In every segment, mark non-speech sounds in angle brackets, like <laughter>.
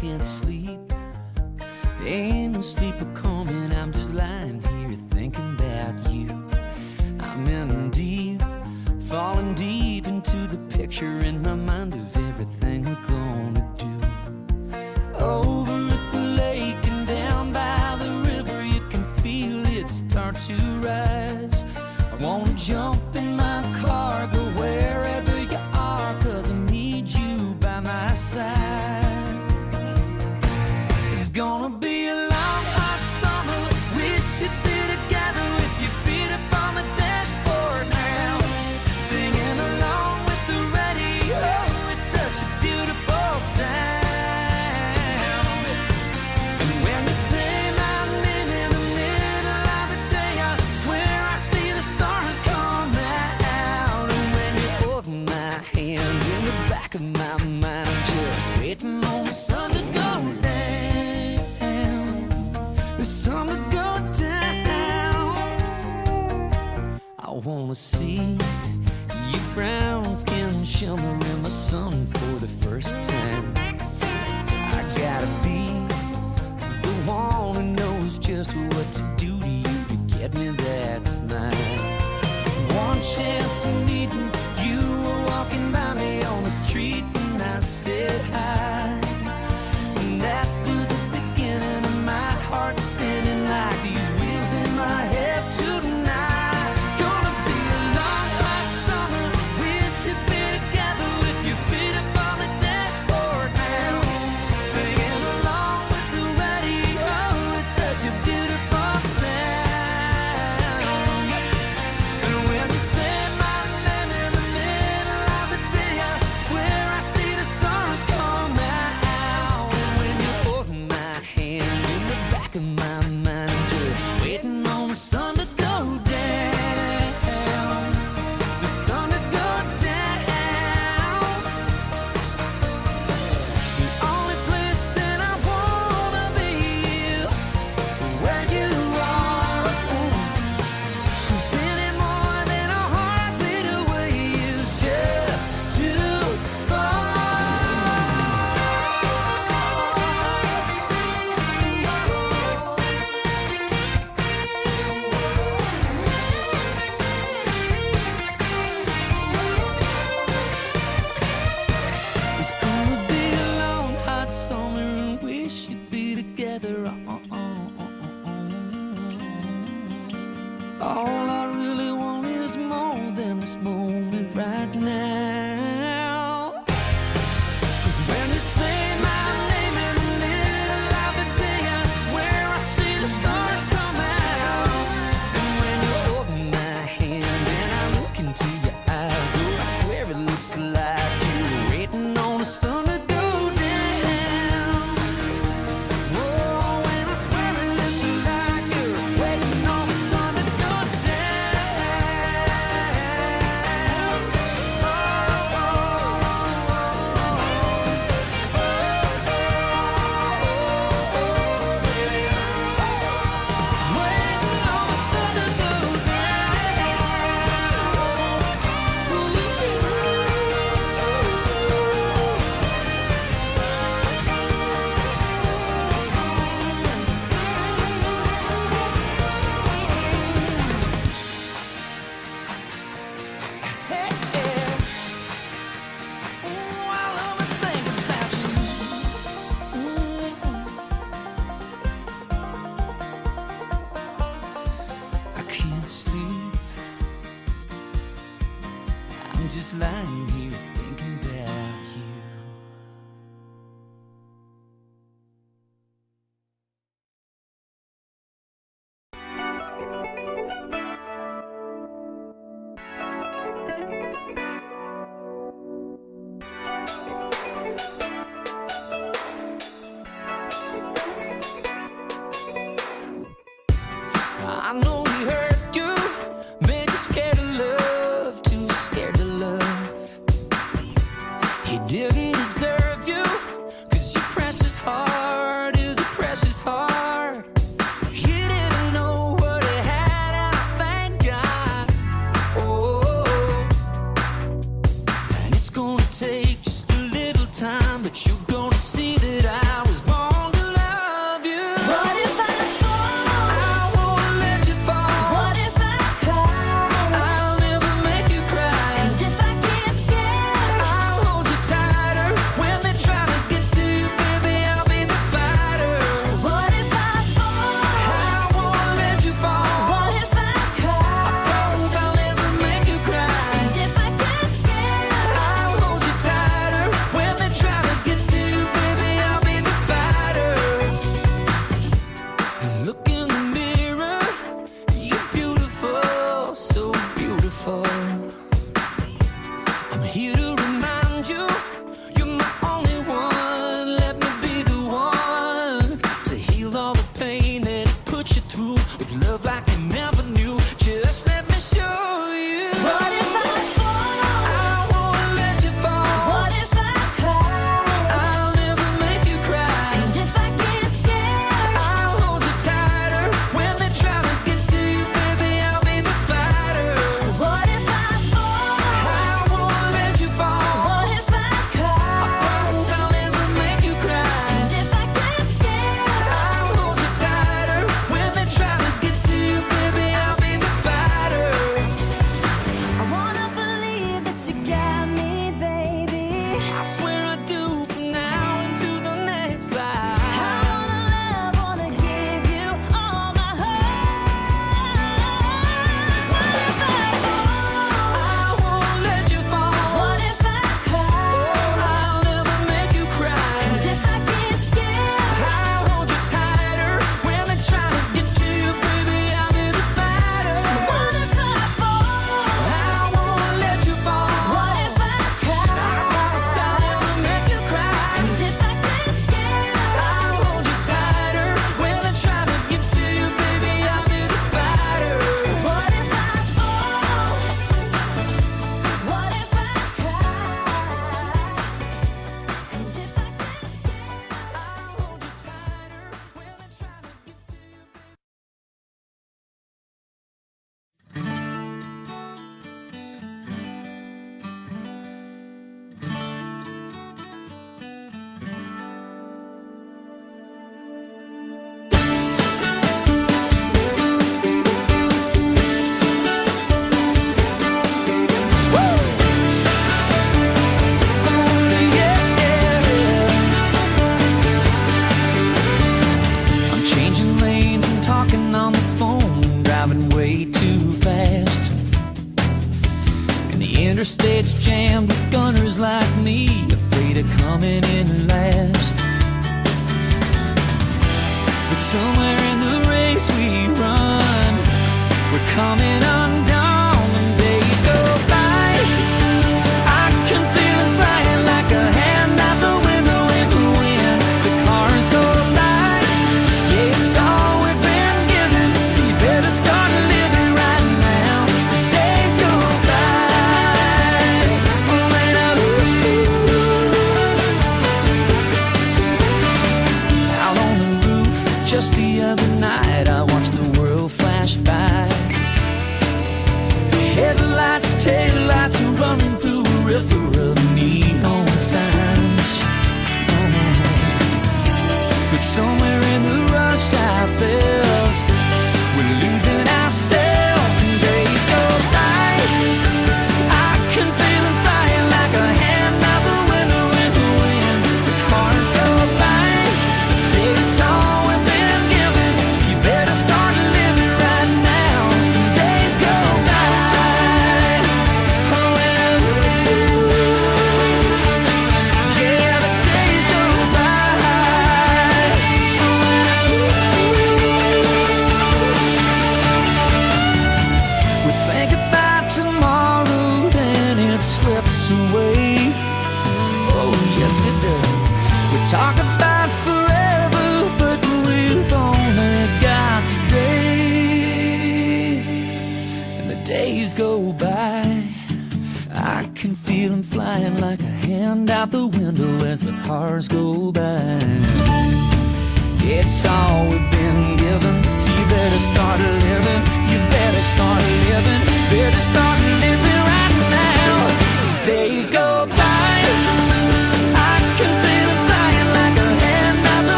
can't sleep. Ain't no sleep a coming. I'm just lying here thinking about you. I'm in deep, falling deep into the picture in my mind of everything we're gonna summer sea. Your brown skin shimmer in the sun for the first time. I gotta be the one who knows just what to do to you to get me that smile. One chance of meeting you were walking by me on the street, and I said hi.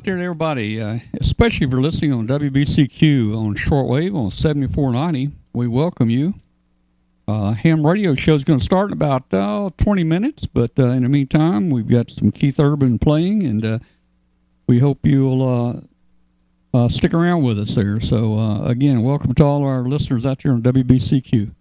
out there to everybody, uh, especially if you're listening on WBCQ on shortwave on 7490. We welcome you. Uh, ham radio show is going to start in about uh, 20 minutes, but uh, in the meantime, we've got some Keith Urban playing, and uh, we hope you'll uh, stick around with us there. So, again, welcome to all our listeners out there on WBCQ.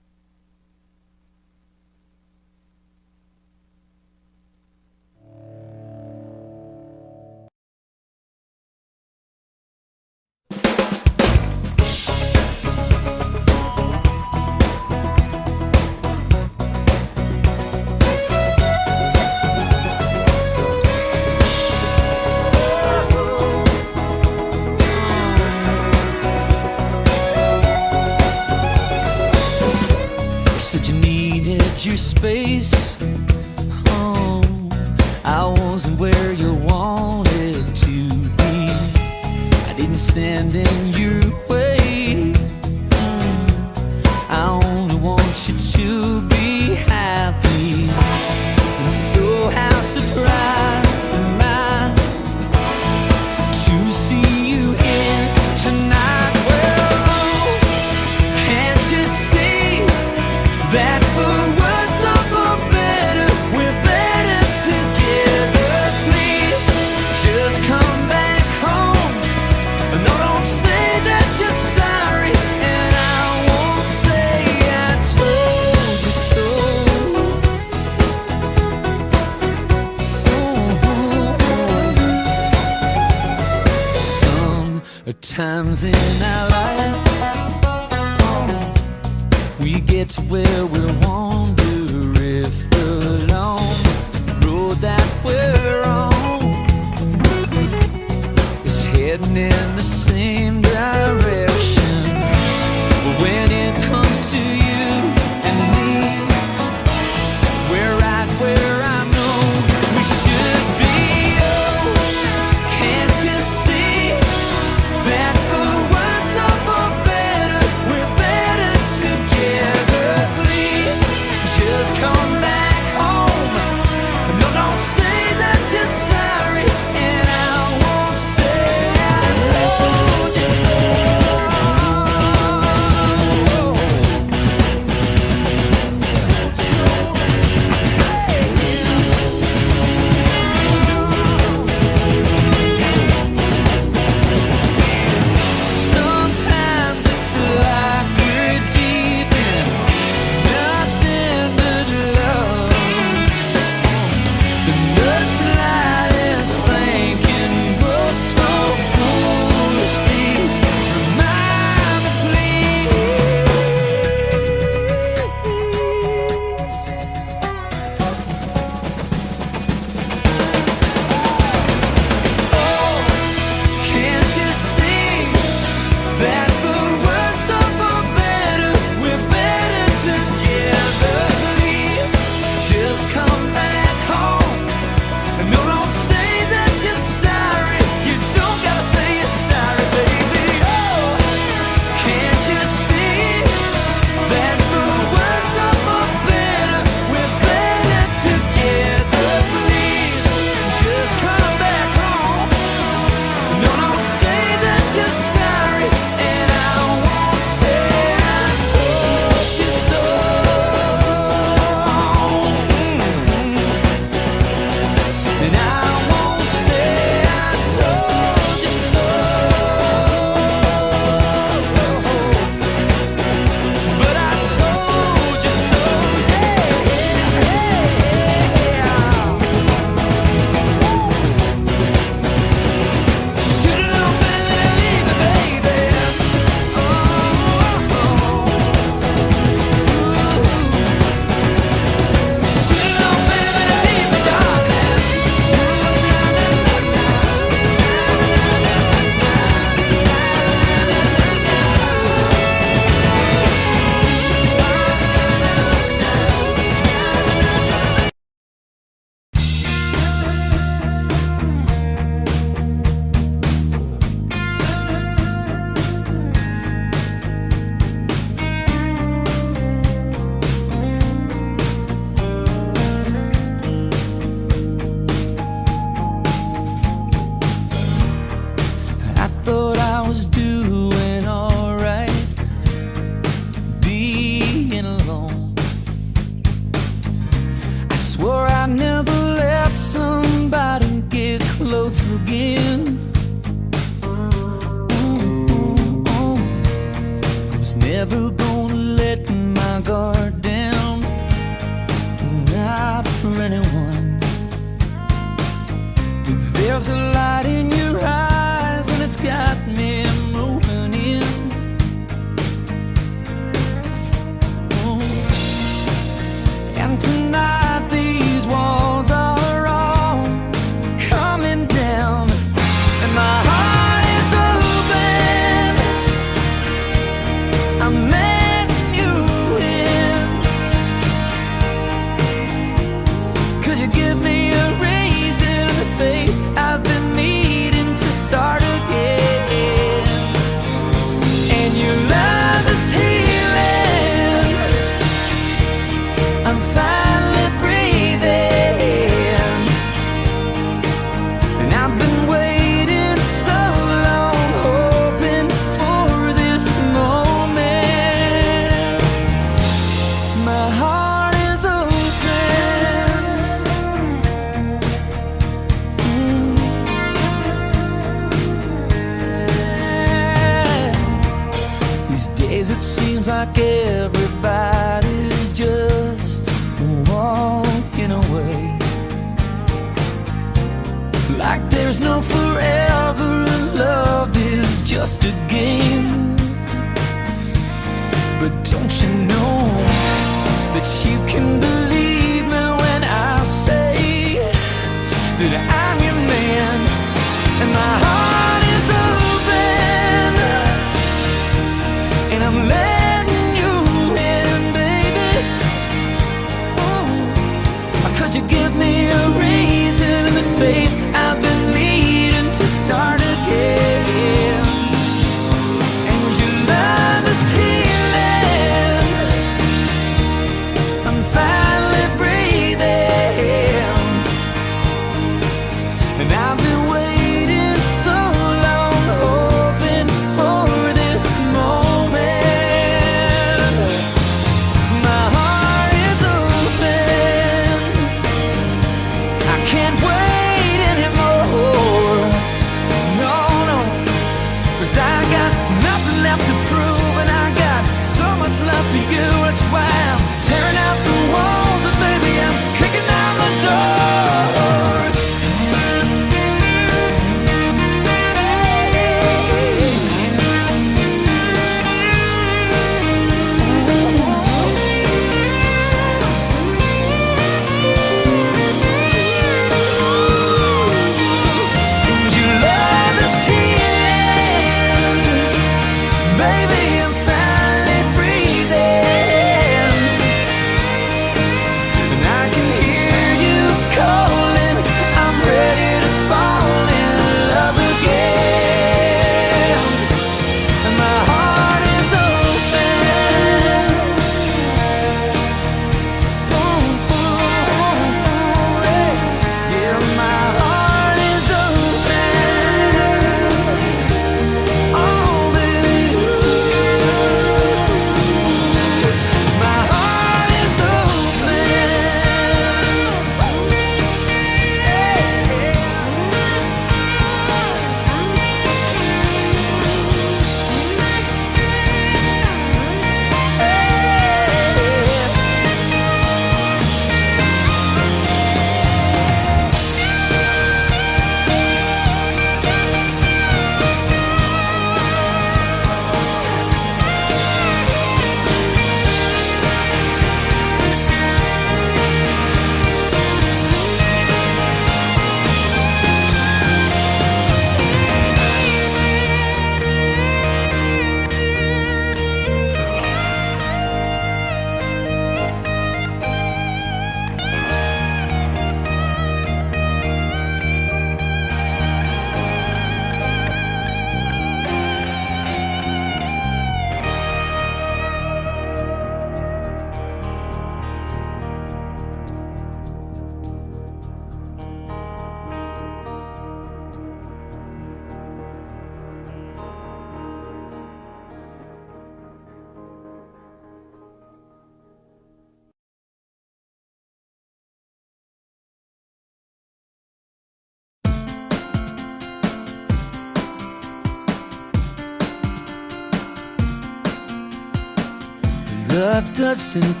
Doesn't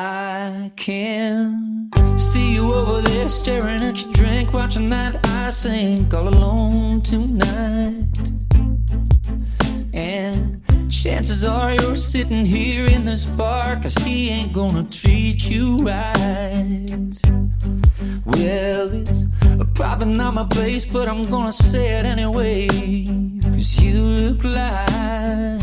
I can see you over there staring at your drink, watching that I sink all alone tonight. And chances are you're sitting here in this bar, cause he ain't gonna treat you right. Well, it's probably not my place, but I'm gonna say it anyway. Cause you look like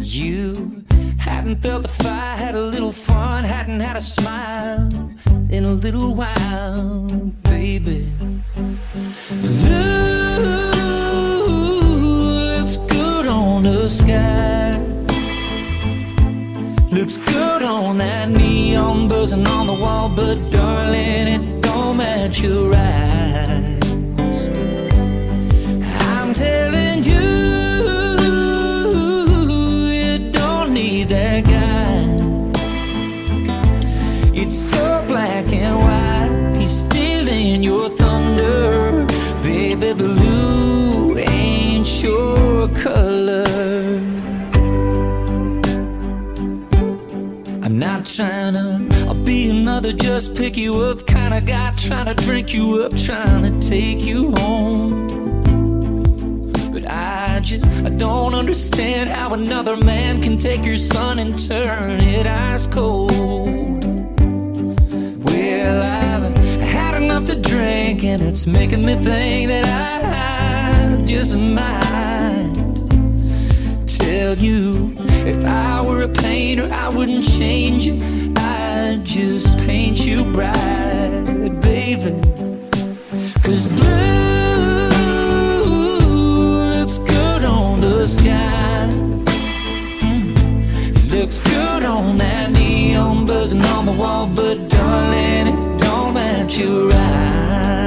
you hadn't felt the fire, had a little fun, hadn't had a smile in a little while, baby. Blue looks good on the sky. Looks good on that neon buzzing on the wall, but darling, it don't match your eyes. I'm telling you, To I'll be another just pick you up kind of guy trying to drink you up, trying to take you home. But I just I don't understand how another man can take your sun and turn it ice cold. Well, I've had enough to drink and it's making me think that I just might tell you if I were a painter, I wouldn't change you. I'd just paint you bright, baby. Cause blue looks good on the sky. Looks good on that neon buzzing on the wall, but darling, it don't match your eyes.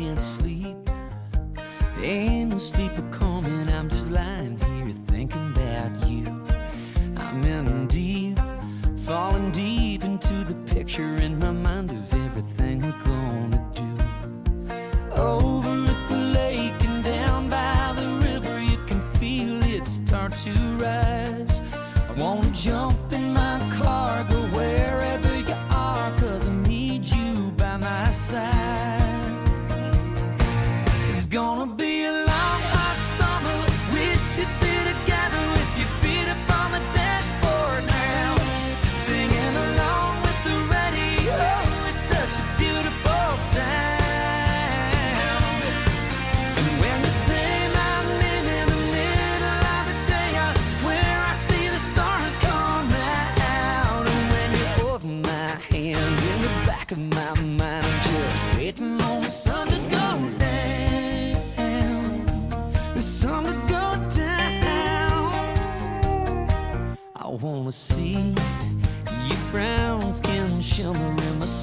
Can't sleep. Ain't no sleep a coming, I'm just lying here thinking about you. I'm in deep, falling deep into the picture in my mind of everything we're gonna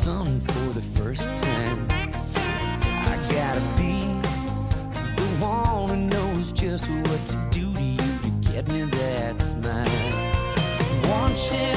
sun for the first time. I gotta be the one who knows just what to do to you to get me that smile. One chance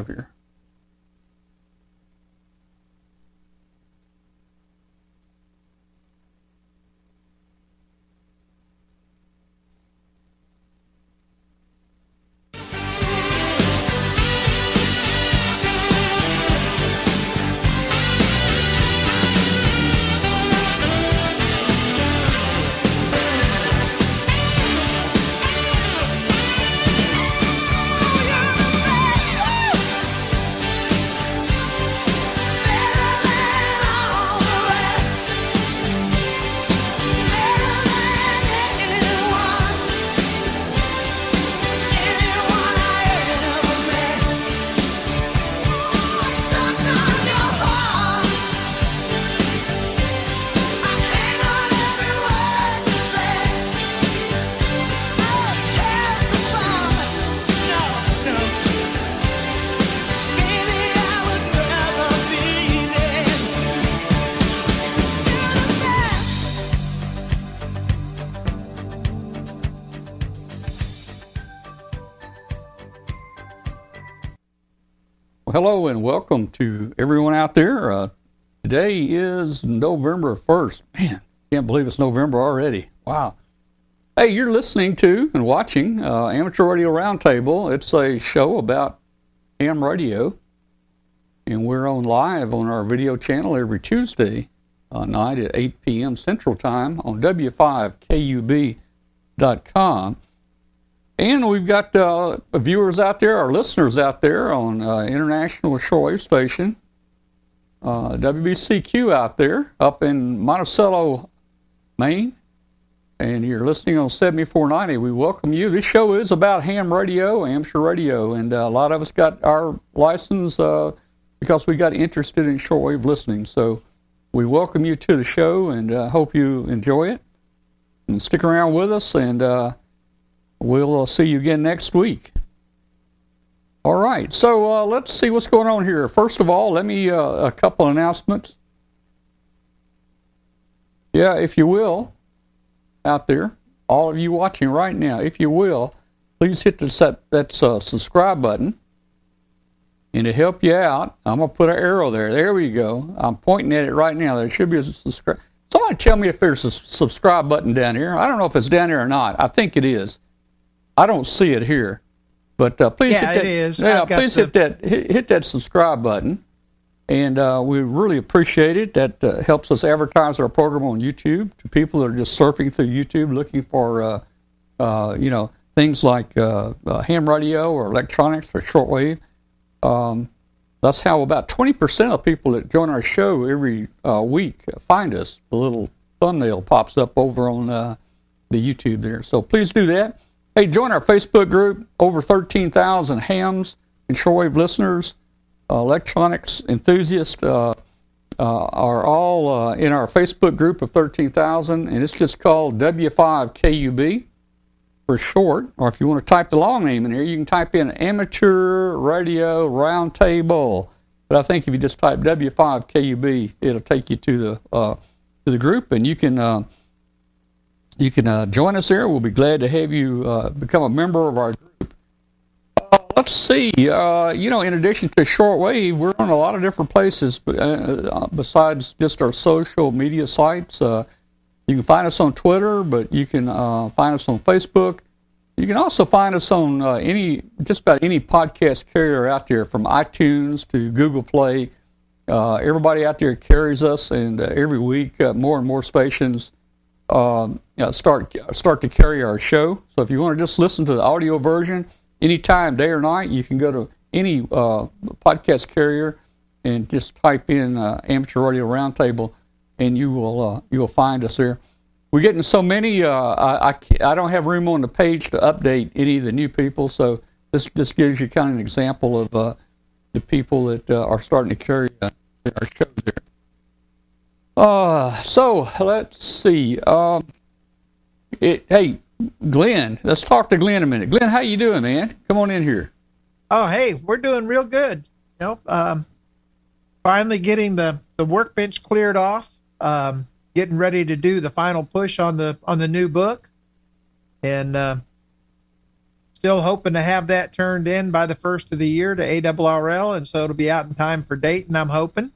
we're hello and welcome to everyone out there. Uh, today is November 1st. Man, can't believe it's November already. Wow. Hey, you're listening to and watching uh, Amateur Radio Roundtable. It's a show about ham radio, and we're on live on our video channel every Tuesday uh, night at 8 p.m. Central Time on W5KUB.com. And we've got uh, viewers out there, our listeners out there on uh, International Shortwave Station, uh, WBCQ out there up in Monticello, Maine. And you're listening on 7490. We welcome you. This show is about ham radio, amateur radio, and uh, a lot of us got our license uh, because we got interested in shortwave listening. So we welcome you to the show and uh, hope you enjoy it. And stick around with us and We'll see you again next week. All right, so uh, let's see what's going on here. First of all, let me uh, a couple announcements. Yeah, if you will, out there, all of you watching right now, if you will, please hit the that uh, subscribe button. And to help you out, I'm gonna put an arrow there. There we go. I'm pointing at it right now. There should be a subscribe. Somebody tell me if there's a subscribe button down here. I don't know if it's down there or not. I think it is. I don't see it here, but uh, please Yeah, hit that. it is. Yeah, please the- hit that. Hit, hit that subscribe button, and uh, we really appreciate it. That uh, helps us advertise our program on YouTube to people that are just surfing through YouTube looking for, uh, uh, you know, things like uh, uh, ham radio or electronics or shortwave. Um, That's how about 20% of people that join our show every uh, week find us. The little thumbnail pops up over on uh, the YouTube there. So please do that. Hey, join our Facebook group. Over 13,000 hams and shortwave listeners, uh, electronics enthusiasts uh, uh, are all uh, in our Facebook group of 13,000, and it's just called W5KUB for short. Or if you want to type the long name in here, you can type in Amateur Radio Roundtable. But I think if you just type W5KUB, it'll take you to the uh, to the group, and you can uh, you can uh, join us there. We'll be glad to have you uh, become a member of our group. Uh, let's see. Uh, you know, in addition to shortwave, we're on a lot of different places uh, besides just our social media sites. Uh, you can find us on Twitter, but you can uh, find us on Facebook. You can also find us on uh, any just about any podcast carrier out there, from iTunes to Google Play. Uh, everybody out there carries us, and uh, every week uh, more and more stations um, start start to carry our show. So if you want to just listen to the audio version anytime, day or night, you can go to any uh, podcast carrier and just type in uh, Amateur Radio Roundtable, and you will uh, you will find us there. We're getting so many. Uh, I, I I don't have room on the page to update any of the new people, so this this gives you kind of an example of uh, the people that uh, are starting to carry our show there. Uh, so let's see. Um, it, hey, Glenn, let's talk to Glenn a minute. Glenn, how you doing, man? Come on in here. Oh, hey, we're doing real good. You know, um, finally getting the, the workbench cleared off. Um, getting ready to do the final push on the on the new book, and uh, still hoping to have that turned in by the first of the year to ARRL, and so it'll be out in time for Dayton. I'm hoping,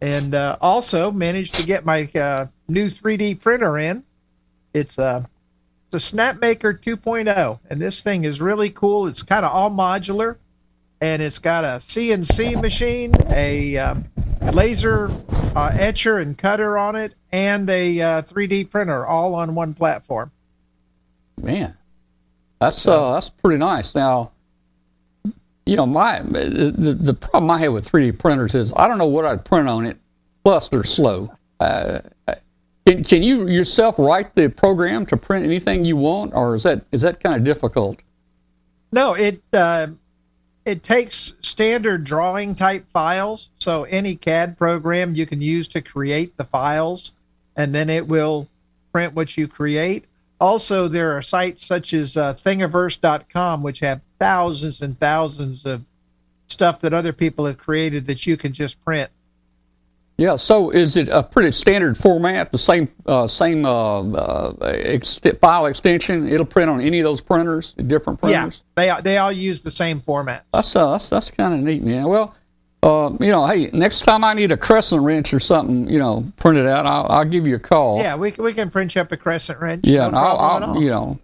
and uh, also managed to get my uh, new 3D printer in. It's uh, it's a Snapmaker 2.0, and this thing is really cool. It's kind of all modular, and it's got a CNC machine, a um, laser uh, etcher and cutter on it, and a uh, 3D printer, all on one platform. Man, that's uh, that's pretty nice. Now, you know, my the, the problem I have with 3D printers is I don't know what I'd print on it. Plus, they're slow. Uh, can, can you yourself write the program to print anything you want, or is that is that kind of difficult? No, it uh, it takes standard drawing type files. So any CAD program you can use to create the files, and then it will print what you create. Also, there are sites such as uh, Thingiverse.com, which have thousands and thousands of stuff that other people have created that you can just print. Yeah. So, is it a pretty standard format? The same uh, same uh, uh, ex- file extension. It'll print on any of those printers, different printers. Yeah, they they all use the same format. That's uh, that's, that's kind of neat, man. Well, uh, you know, hey, next time I need a crescent wrench or something, you know, printed out, I'll, I'll give you a call. Yeah, we, we can print you up a crescent wrench. yeah, no I'll, I'll you know,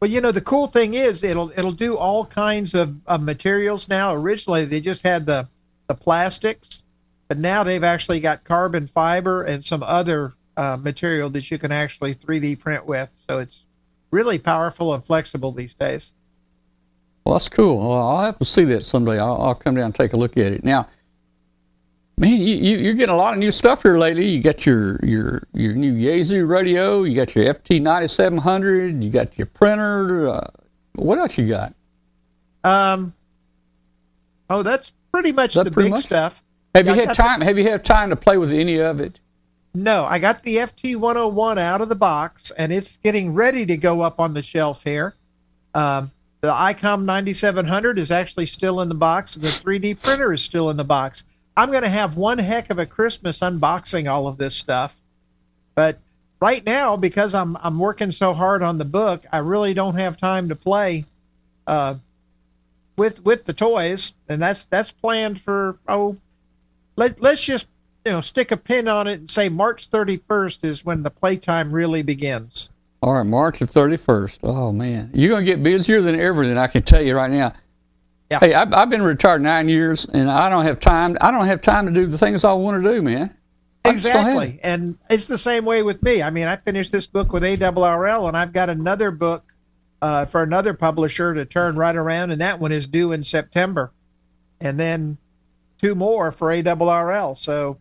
Well, you know, the cool thing is it'll it'll do all kinds of, of materials now. Originally, they just had the the plastics, but now they've actually got carbon fiber and some other uh, material that you can actually 3D print with. So it's really powerful and flexible these days. well, that's cool. Well, I'll have to see that someday. I'll, I'll come down and take a look at it. Now, man, you, you you're getting a lot of new stuff here lately. You got your your your new Yaesu radio. You got your FT ninety seven hundred. You got your printer. Uh, what else you got? Um, oh, that's pretty much That the pretty big much? stuff. Have you I had got the- time? Have you had time to play with any of it? No, I got the FT 101 out of the box and it's getting ready to go up on the shelf here. Um, the ICOM 9700 is actually still in the box. The 3D printer is still in the box. I'm going to have one heck of a Christmas unboxing all of this stuff. But right now, because I'm, I'm working so hard on the book, I really don't have time to play uh, with with the toys. And that's that's planned for, oh, let, let's just you know stick a pin on it and say March 31st is when the playtime really begins. All right, March the 31st. Oh, man. You're going to get busier than ever, than I can tell you right now. Yeah. Hey, I've, I've been retired nine years, and I don't have time. I don't have time to do the things I want to do, man. I just don't have it. Exactly, and it's the same way with me. I mean, I finished this book with ARRL, and I've got another book uh, for another publisher to turn right around, and that one is due in September. And then two more for ARRL. So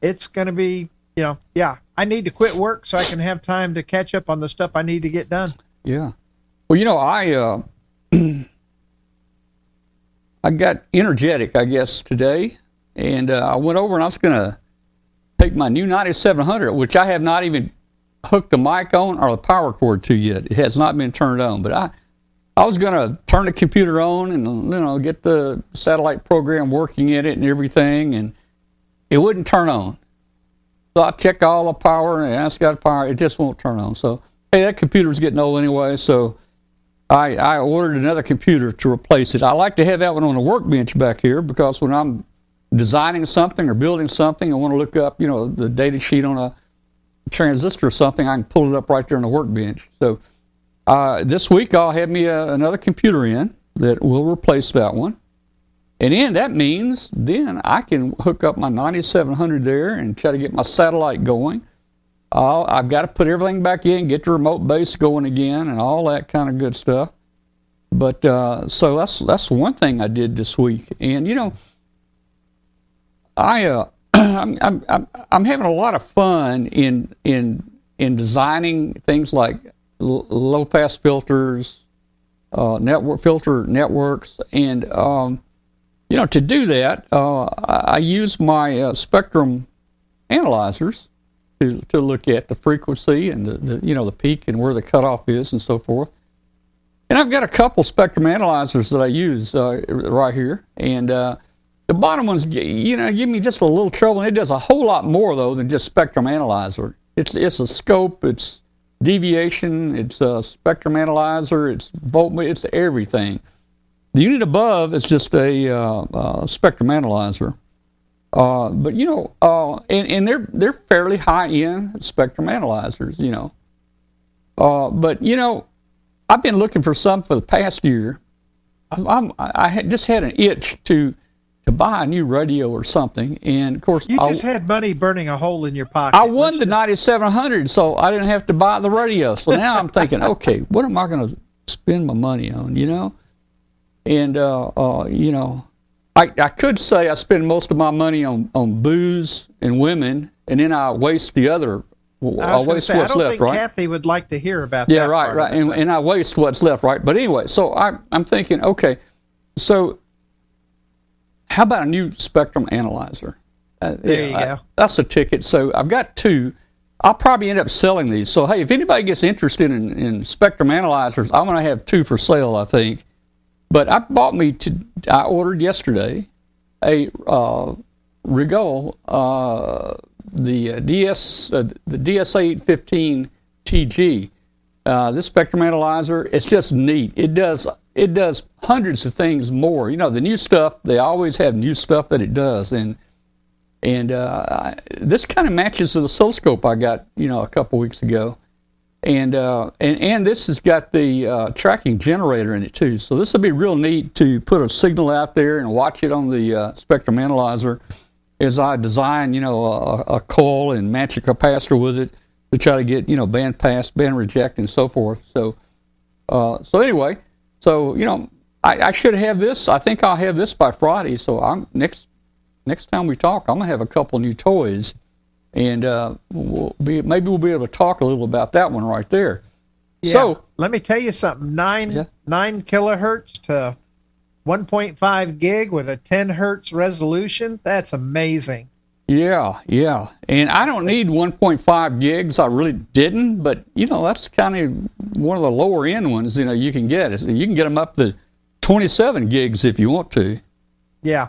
it's going to be, you know, yeah. I need to quit work so I can have time to catch up on the stuff I need to get done. Yeah. Well, you know, I uh, <clears throat> I got energetic, I guess, today, and uh, I went over and I was going to take my new 9700, which I have not even hooked the mic on or the power cord to yet. It has not been turned on, but I I was going to turn the computer on and you know get the satellite program working in it and everything, and it wouldn't turn on. So I check all the power and it's got power. It just won't turn on. So hey, that computer's getting old anyway. So I I ordered another computer to replace it. I like to have that one on the workbench back here because when I'm designing something or building something, I want to look up you know the data sheet on a transistor or something. I can pull it up right there on the workbench. So uh, this week I'll have me a, another computer in that will replace that one. And then that means then I can hook up my 9700 there and try to get my satellite going. Uh, I've got to put everything back in, get the remote base going again, and all that kind of good stuff. But uh, so that's that's one thing I did this week, and you know, I uh, <clears throat> I'm, I'm I'm I'm having a lot of fun in in in designing things like l- low pass filters, uh, network filter networks, and um, you know to do that, uh, I, I use my uh, spectrum analyzers to to look at the frequency and the, the you know the peak and where the cutoff is and so forth. And I've got a couple spectrum analyzers that I use uh, right here, and uh, the bottom ones, you know, give me just a little trouble. And it does a whole lot more though than just spectrum analyzer. It's it's a scope, it's deviation, it's a spectrum analyzer, it's volt, it's everything. The unit above is just a uh, uh, spectrum analyzer. Uh, but you know, uh, and, and they're they're fairly high end spectrum analyzers, you know. Uh, but you know, I've been looking for some for the past year. I'm, I'm, I had just had an itch to to buy a new radio or something, and of course, You I, just had money burning a hole in your pocket. I won the 9700, so I didn't have to buy the radio. So now I'm thinking, <laughs> okay, what am I going to spend my money on? You know, and uh, uh, you know, I I could say I spend most of my money on on booze and women, and then I waste the other. I I, waste say, I what's don't left, think right? Kathy would like to hear about Yeah, that. right, right. And, and I waste what's left, right? But anyway, so I, I'm thinking, okay, so how about a new spectrum analyzer? Uh, There you I- go. that's a ticket. So I've got two. I'll probably end up selling these. So hey, if anybody gets interested in, in spectrum analyzers, I'm going to have two for sale, I think. But I bought me to. I ordered yesterday a uh, Rigol, uh, the uh, DS, uh, the DSA 815 TG. Uh, this spectrum analyzer, it's just neat. It does it does hundreds of things more. You know, the new stuff they always have new stuff that it does, and and uh, I, this kind of matches the oscilloscope I got you know a couple weeks ago, and uh, and and this has got the uh, tracking generator in it too. So this will be real neat to put a signal out there and watch it on the uh, spectrum analyzer as I design you know a, a coil and match a capacitor with it to try to get you know band pass, band reject, and so forth. So uh, so anyway, so you know I, I should have this. I think I'll have this by Friday. So I'm next next time we talk, I'm gonna have a couple new toys, and uh, we'll be, maybe we'll be able to talk a little about that one right there. Yeah. So let me tell you something. Nine Yeah. nine kilohertz to 1.5 gig with a 10 hertz resolution. That's amazing. yeah, yeah, and I don't need 1.5 gigs. I really didn't, but you know that's kind of one of the lower end ones. You know you can get you can get them up to 27 gigs if you want to. Yeah.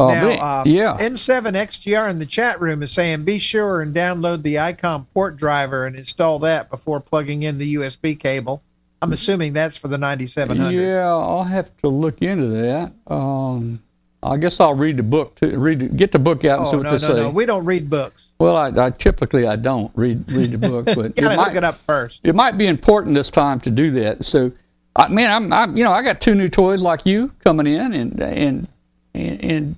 Uh, now, uh, yeah, N7XGR in the chat room is saying be sure and download the ICOM port driver and install that before plugging in the USB cable. I'm assuming that's for the 9700. Yeah, I'll have to look into that. Um, I guess I'll read the book to read get the book out and see Oh what no, they no, say. no! We don't read books. Well, I, I typically I don't read read the book, but <laughs> You it might, look it up first. it might be important this time to do that. So, I man, I'm, I'm you know I got two new toys like you coming in, and and and, and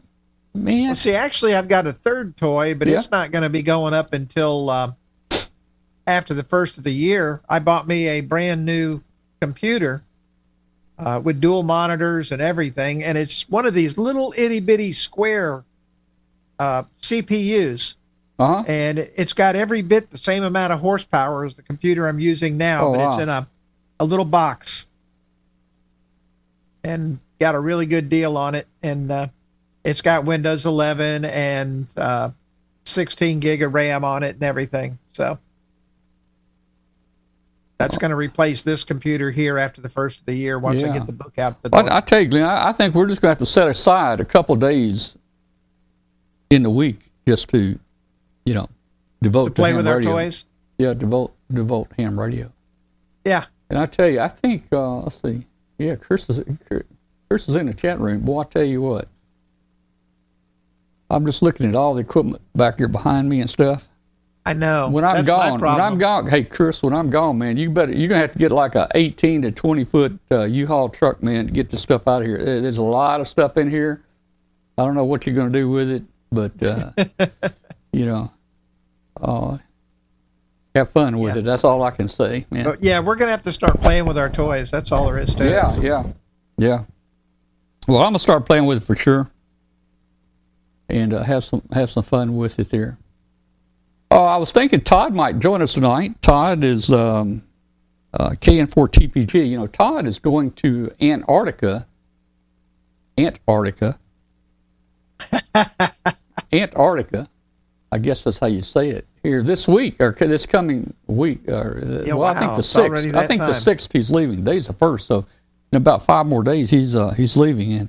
man, Well, see, actually, I've got a third toy, but Yeah. it's not going to be going up until uh, after the first of the year. I bought me a brand new computer uh, with dual monitors and everything, and it's one of these little itty bitty square uh, CPUs, Uh huh. and it- it's got every bit the same amount of horsepower as the computer I'm using now, Oh, but it's wow. in a, a little box, and got a really good deal on it. And uh, it's got Windows 11 and uh, 16 gig of RAM on it and everything. So that's going to replace this computer here after the first of the year once I get the book out the. Well, I, I tell you, Glenn, I, I think we're just going to have to set aside a couple days in the week just to, you know, devote to play ham with our toys. Yeah, devote devote ham radio. Yeah. And I tell you, I think uh, let's see, yeah, Chris is Chris is in the chat room. Boy, I tell you what, I'm just looking at all the equipment back here behind me and stuff. I know. When I'm That's gone, when. I'm gone, hey Chris, when I'm gone, man, you better you're gonna have to get like a 18 to 20 foot uh, U-Haul truck, man, to get this stuff out of here. There's a lot of stuff in here. I don't know what you're gonna do with it, but uh, <laughs> you know, uh, have fun with Yeah. it. That's all I can say, man. Yeah, we're gonna have to start playing with our toys. That's all there is to it. Yeah, yeah, yeah. Well, I'm gonna start playing with it for sure, and uh, have some have some fun with it there. Oh, I was thinking Todd might join us tonight. Todd is um, uh, KN4TPG. You know, Todd is going to Antarctica. Antarctica. <laughs> Antarctica. I guess that's how you say it here this week or this coming week. Or, uh, Yeah, well, I think the sixth. I think the sixth he's leaving. Today's the first, so in about five more days he's uh, he's leaving, and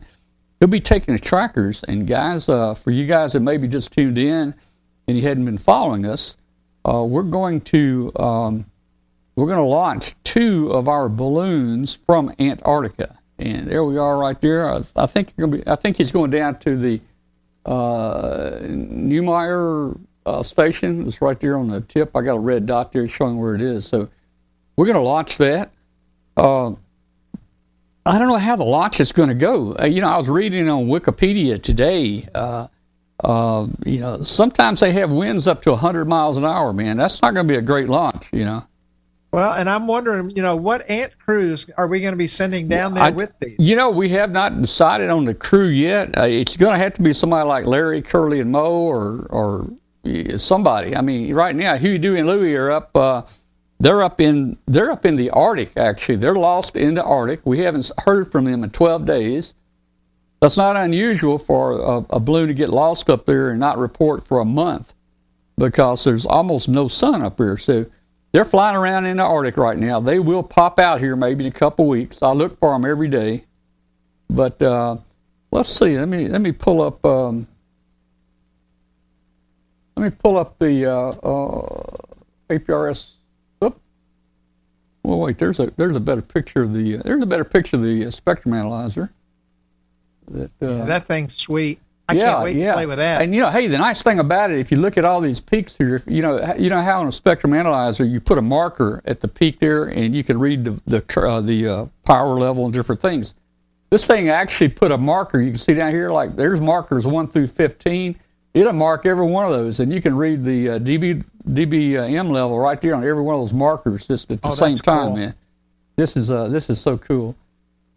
he'll be taking the trackers. And guys, uh, for you guys that maybe just tuned in and you hadn't been following us, uh, we're going to um, we're going to launch two of our balloons from Antarctica, and there we are right there. I, I think you're going to be. I think he's going down to the uh, Neumayer uh, station. It's right there on the tip. I got a red dot there showing where it is. So we're going to launch that. Uh, I don't know how the launch is going to go. Uh, you know, I was reading on Wikipedia today. Uh, uh, you know, sometimes they have winds up to 100 miles an hour, man. That's not going to be a great launch, you know. Well, and I'm wondering, you know, what ant crews are we going to be sending down there I- with these? You know, we have not decided on the crew yet. Uh, it's going to have to be somebody like Larry, Curly, and Mo, or or somebody. I mean, right now, Huey, Dewey, and Louie are up. Uh, they're up in they're up in the Arctic. Actually, they're lost in the Arctic. We haven't heard from them in 12 days. That's not unusual for a, a balloon to get lost up there and not report for a month because there's almost no sun up here. So they're flying around in the Arctic right now. They will pop out here maybe in a couple weeks. I look for them every day. But uh, let's see. Let me let me pull up. Um, let me pull up the uh, uh, APRS. Well, wait. There's a there's a better picture of the there's a better picture of the uh, spectrum analyzer. That, uh, that thing's sweet. I can't wait to play with that. and you know, hey, the nice thing about it, if you look at all these peaks here, you know, you know how on a spectrum analyzer you put a marker at the peak there, and you can read the the uh, the uh, power level and different things. This thing actually put a marker. You can see down here, like there's markers one through fifteen. It'll mark every one of those, and you can read the uh, dB dBm level right there on every one of those markers just at the Oh, same time, cool. man. This is uh, this is so cool.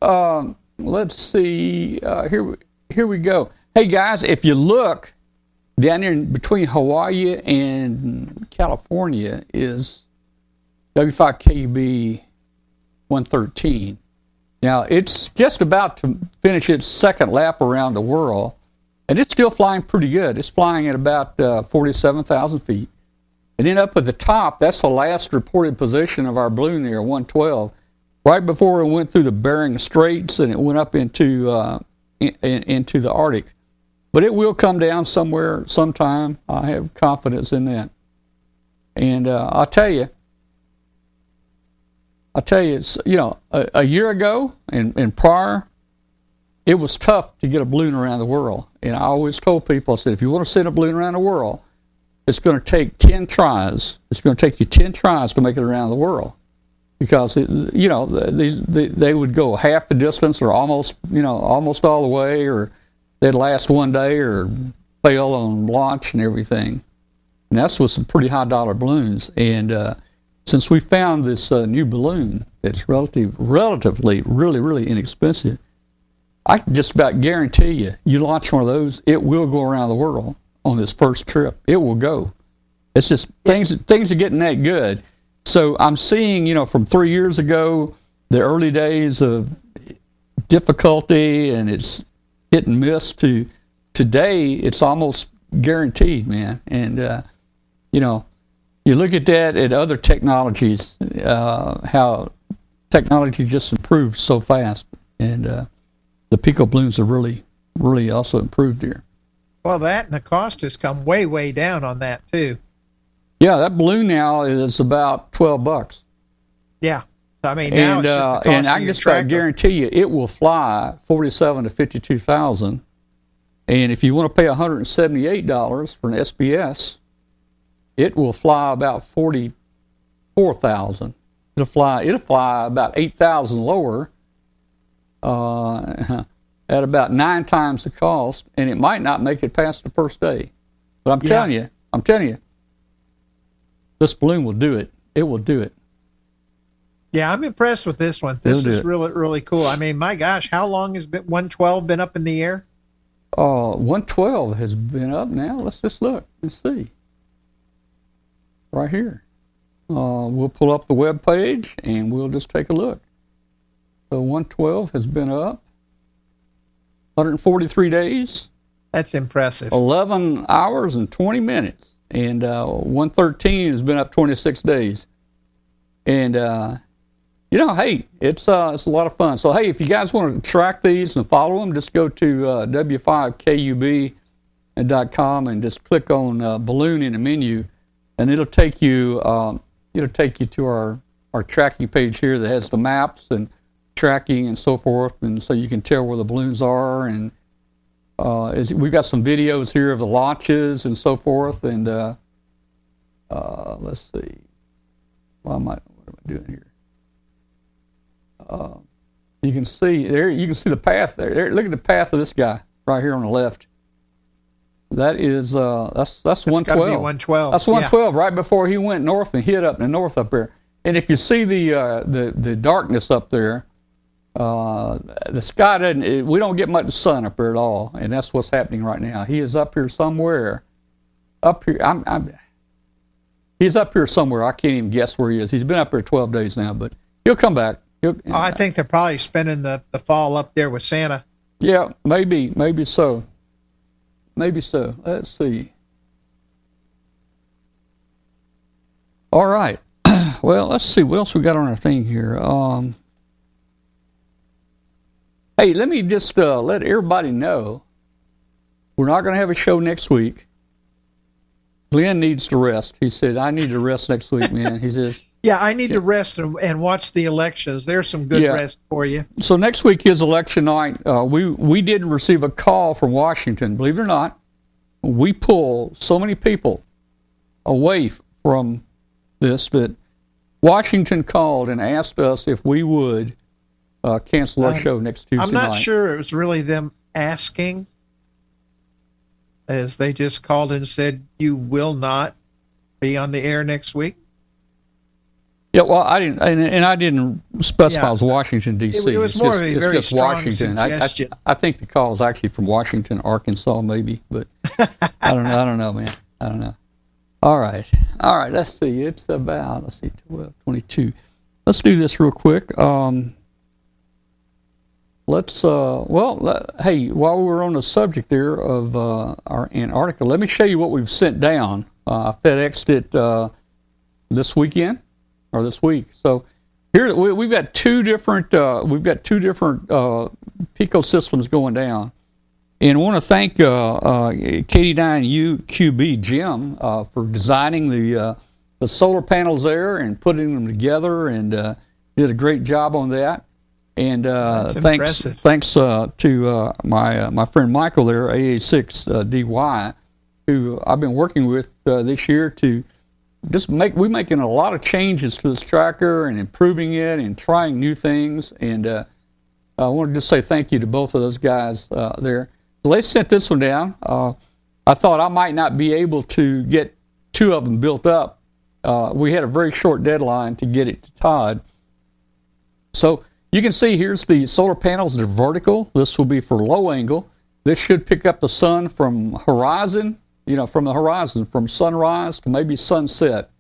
Um, let's see. Uh, here, we- here we go. Hey guys, if you look down there in between Hawaii and California is W5KB 113. Now it's just about to finish its second lap around the world, and it's still flying pretty good. It's flying at about uh, 47,000 feet. And then up at the top, that's the last reported position of our balloon there, 112. Right before it went through the Bering Straits and it went up into uh, in, in- into the Arctic. But it will come down somewhere sometime. I have confidence in that. And uh, I'll tell you, I'll tell you, it's, you know, a, a year ago and, and prior, it was tough to get a balloon around the world. And I always told people, I said, if you want to send a balloon around the world, it's going to take 10 tries. It's going to take you 10 tries to make it around the world. Because, you know, these they, would go half the distance or almost, you know, almost all the way, or they'd last one day or fail on launch and everything. And that's with some pretty high dollar balloons. And uh, since we found this uh, new balloon that's relative, relatively, really, really inexpensive, I can just about guarantee you, you launch one of those, it will go around the world. On this first trip. It will go. It's just things things are getting that good. So I'm seeing, you know, from three years ago, the early days of difficulty and it's hit and miss to today, it's almost guaranteed, man. And uh, you know, you look at that at other technologies, uh, how technology just improved so fast, and uh, the Pico balloons have really, really also improved here. Well, that and the cost has come way, way down on that too. Yeah, that balloon now is about twelve bucks, Yeah. I mean, now and it's just uh, the cost and of I can just about tractor. guarantee you it will fly forty-seven to fifty-two thousand. And if you want to pay one hundred and seventy-eight dollars for an SBS, it will fly about forty-four thousand. It'll fly. It'll fly about eight thousand lower, uh, at about nine times the cost, and it might not make it past the first day. But I'm Yeah. telling you, I'm telling you, this balloon will do it. It will do it. Yeah, I'm impressed with this one. This It'll is really, really cool. I mean, my gosh, how long has been 112 been up in the air? Uh, 112 has been up now. Let's just look and see. Right here. Uh, we'll pull up the web page and we'll just take a look. So 112 has been up 143 days, That's impressive. 11 hours and 20 minutes. And uh, 113 has been up 26 days. And, uh, you know, hey, it's uh, it's a lot of fun. So, hey, if you guys want to track these and follow them, just go to uh, w5kub.com and just click on uh, balloon in the menu, and it'll take you um, it'll take you to our our tracking page here that has the maps and tracking and so forth, and so you can tell where the balloons are and uh, is, we've got some videos here of the launches and so forth, and uh, uh, let's see. Why am I? What am I doing here? Uh, you can see there. You can see the path there. there. Look at the path of this guy right here on the left. That is uh, that's that's one gotta be twelve. 112. That's Yeah. one twelve. Right before he went north and hit up in the north up there. And if you see the uh, the the darkness up there, uh, the sky doesn't. We don't get much sun up here at all, and that's what's happening right now. He is up here somewhere. Up here, I'm. I'm he's up here somewhere. I can't even guess where he is. He's been up here 12 days now, but he'll come back. He'll, Oh, I think they're probably spending the, the fall up there with Santa. yeah, maybe, maybe so. Maybe so. Let's see. All right. <clears throat> well, let's see what else we got on our thing here. Um, hey, let me just uh, let everybody know we're not going to have a show next week. Glenn needs to rest. He said, "I need to rest next week, man." He says. <laughs> Yeah, I need to rest and, and watch the elections. There's some good Yeah. rest for you. So next week is election night. Uh, we we did receive a call from Washington. Believe it or not, we pull so many people away from this that Washington called and asked us if we would uh, cancel our I'm- show next Tuesday I'm not night. sure it was really them asking, as they just called and said, "You will not be on the air next week." Yeah, well, I didn't, and, and I didn't specify Yeah. it was Washington D.C. It- it was It's more just, of a it's very just strong Washington. I, I. I think the call is actually from Washington, Arkansas, maybe, but I don't know. I don't know, man. I don't know. All right, all right. Let's see. It's about let's see, 12, 22. Let's do this real quick. Um, let's uh, well, hey, while we're on the subject there of uh, our Antarctica, let me show you what we've sent down. Uh, I FedExed it uh, this weekend or this week. So here we, we've got two different uh, we've got two different uh, Pico systems going down, and I want to thank uh, uh, Katie Dine UQB Jim uh, for designing the uh, the solar panels there and putting them together, and uh, did a great job on that. And uh, thanks impressive. thanks uh, to uh, my uh, my friend Michael there, AA6 uh, DY, who I've been working with uh, this year to just make we're making a lot of changes to this tracker and improving it and trying new things. And uh, I want to just say thank you to both of those guys uh, there. So they sent this one down. Uh, I thought I might not be able to get two of them built up. Uh, we had a very short deadline to get it to Todd. So you can see here's the solar panels. They're vertical. This will be for low angle. This should pick up the sun from horizon you know, from the horizon, from sunrise to maybe sunset.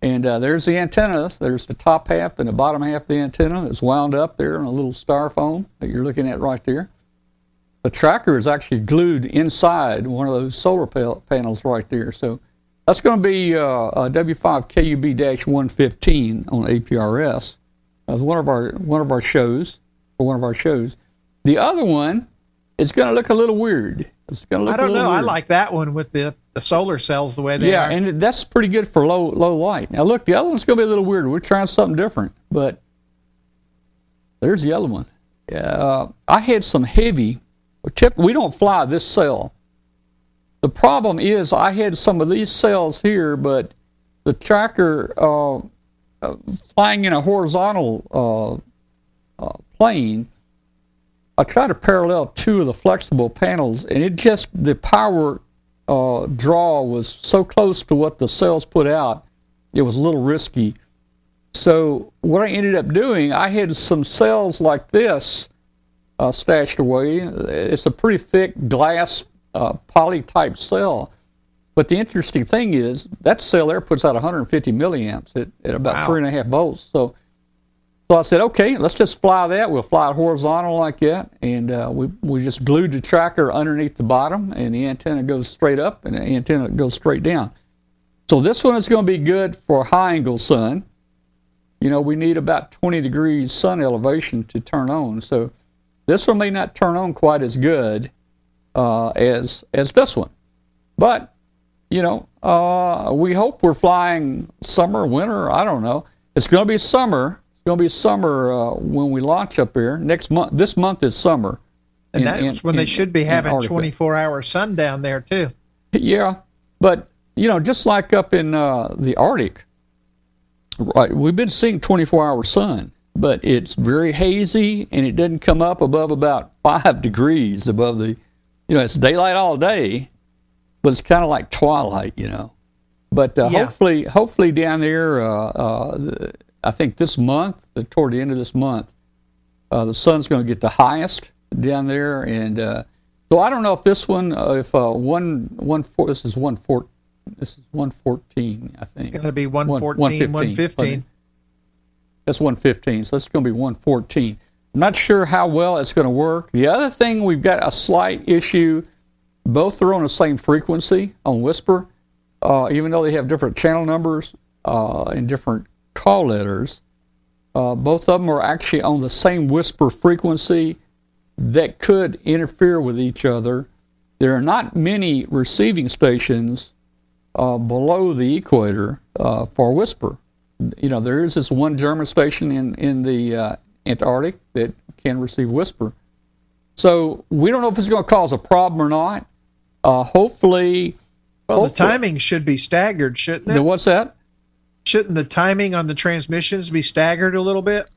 And uh, there's the antenna. There's the top half and the bottom half of the antenna that's wound up there in a little styrofoam that you're looking at right there. The tracker is actually glued inside one of those solar pa- panels right there. So that's going to be uh, a W5KUB-115 on APRS. That's one of our one of our shows or one of our shows. The other one is going to look a little weird. It's going to look. I don't a little know. I like that one with the, the solar cells the way they Yeah, are. and that's pretty good for low low light. Now look, the other one's going to be a little weird. We're trying something different, but there's the other one. Uh, I had some heavy. Tip, we don't fly this cell. The problem is I had some of these cells here, but the tracker uh, flying in a horizontal uh, uh, plane. I tried to parallel two of the flexible panels, and it just the power uh, draw was so close to what the cells put out, it was a little risky. So what I ended up doing, I had some cells like this uh, stashed away. It's a pretty thick glass poly type cell. But the interesting thing is that cell there puts out 150 milliamps at, at about Wow. three and a half volts. So, so I said, okay, let's just fly that. We'll fly it horizontal like that, and uh, we we just glued the tracker underneath the bottom, and the antenna goes straight up, and the antenna goes straight down. So this one is going to be good for high angle sun. You know, we need about 20 degrees sun elevation to turn on. So this one may not turn on quite as good uh, as as this one, but you know, uh, we hope we're flying summer, winter. I don't know. It's going to be summer. It's going to be summer uh, when we launch up here next month. This month is summer. and in- that's in- when they should be having 24 hour sun down there, too. Yeah, but you know, just like up in uh, the Arctic, right? We've been seeing 24-hour sun, but it's very hazy and it doesn't come up above about five <laughs> degrees above the. You know, it's daylight all day, but it's kind of like twilight. You know, but uh, Yeah. hopefully, hopefully down there, uh, uh, I think this month, uh, toward the end of this month, uh, the sun's going to get the highest down there, and uh, so I don't know if this one, uh, if uh, one one four, this is one four, this is one fourteen, I think. It's going to be One- 114, 115. 115. That's 115, so that's going to be 114. I'm not sure how well it's going to work. The other thing, we've got a slight issue. Both are on the same frequency on WSPR, uh, even though they have different channel numbers uh, and different call letters. Uh, both of them are actually on the same WSPR frequency that could interfere with each other. There are not many receiving stations uh, below the equator uh, for WSPR. You know, there is this one German station in in the uh, Antarctic that can receive WSPR. So we don't know if it's going to cause a problem or not. Uh, hopefully, Well, the timing should be staggered, shouldn't it? The what's that? Shouldn't the timing on the transmissions be staggered a little bit?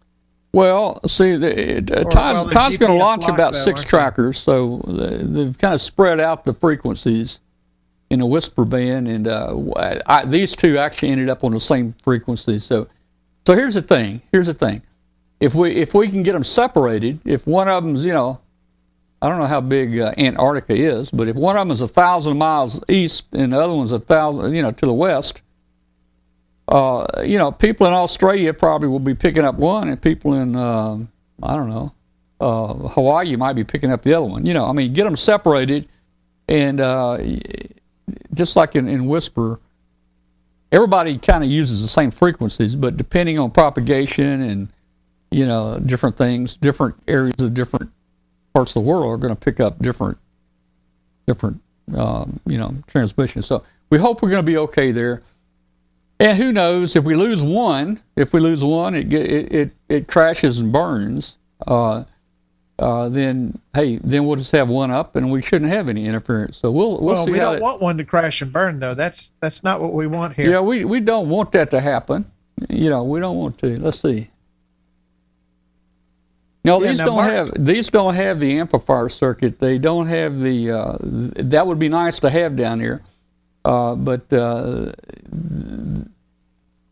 Well, see, the, uh, Or, Todd's, well, Todd's going to launch about though, six trackers, so they- they've kind of spread out the frequencies in a WSPR band, and uh, I, these two actually ended up on the same frequency. So, so here's the thing. Here's the thing. If we if we can get them separated, if one of them's you know, I don't know how big uh, Antarctica is, but if one of them is a thousand miles east and the other one's a thousand, you know, to the west, uh, you know, people in Australia probably will be picking up one, and people in uh, I don't know uh, Hawaii might be picking up the other one. You know, I mean, get them separated, and uh, just like in, in WSPR, everybody kind of uses the same frequencies, but depending on propagation and you know different things, different areas of different parts of the world are going to pick up different different um, you know transmissions. So we hope we're going to be okay there. And who knows if we lose one? If we lose one, it it it, it crashes and burns. Uh, uh, then hey, then we'll just have one up, and we shouldn't have any interference. So we'll we'll, Well, see we don't that- want one to crash and burn, though. That's that's not what we want here. Yeah, we we don't want that to happen. You know, we don't want to. Let's see. No, Yeah, these don't Mark- have these don't have the amplifier circuit. They don't have the. Uh, th- that would be nice to have down here, uh, but uh, th-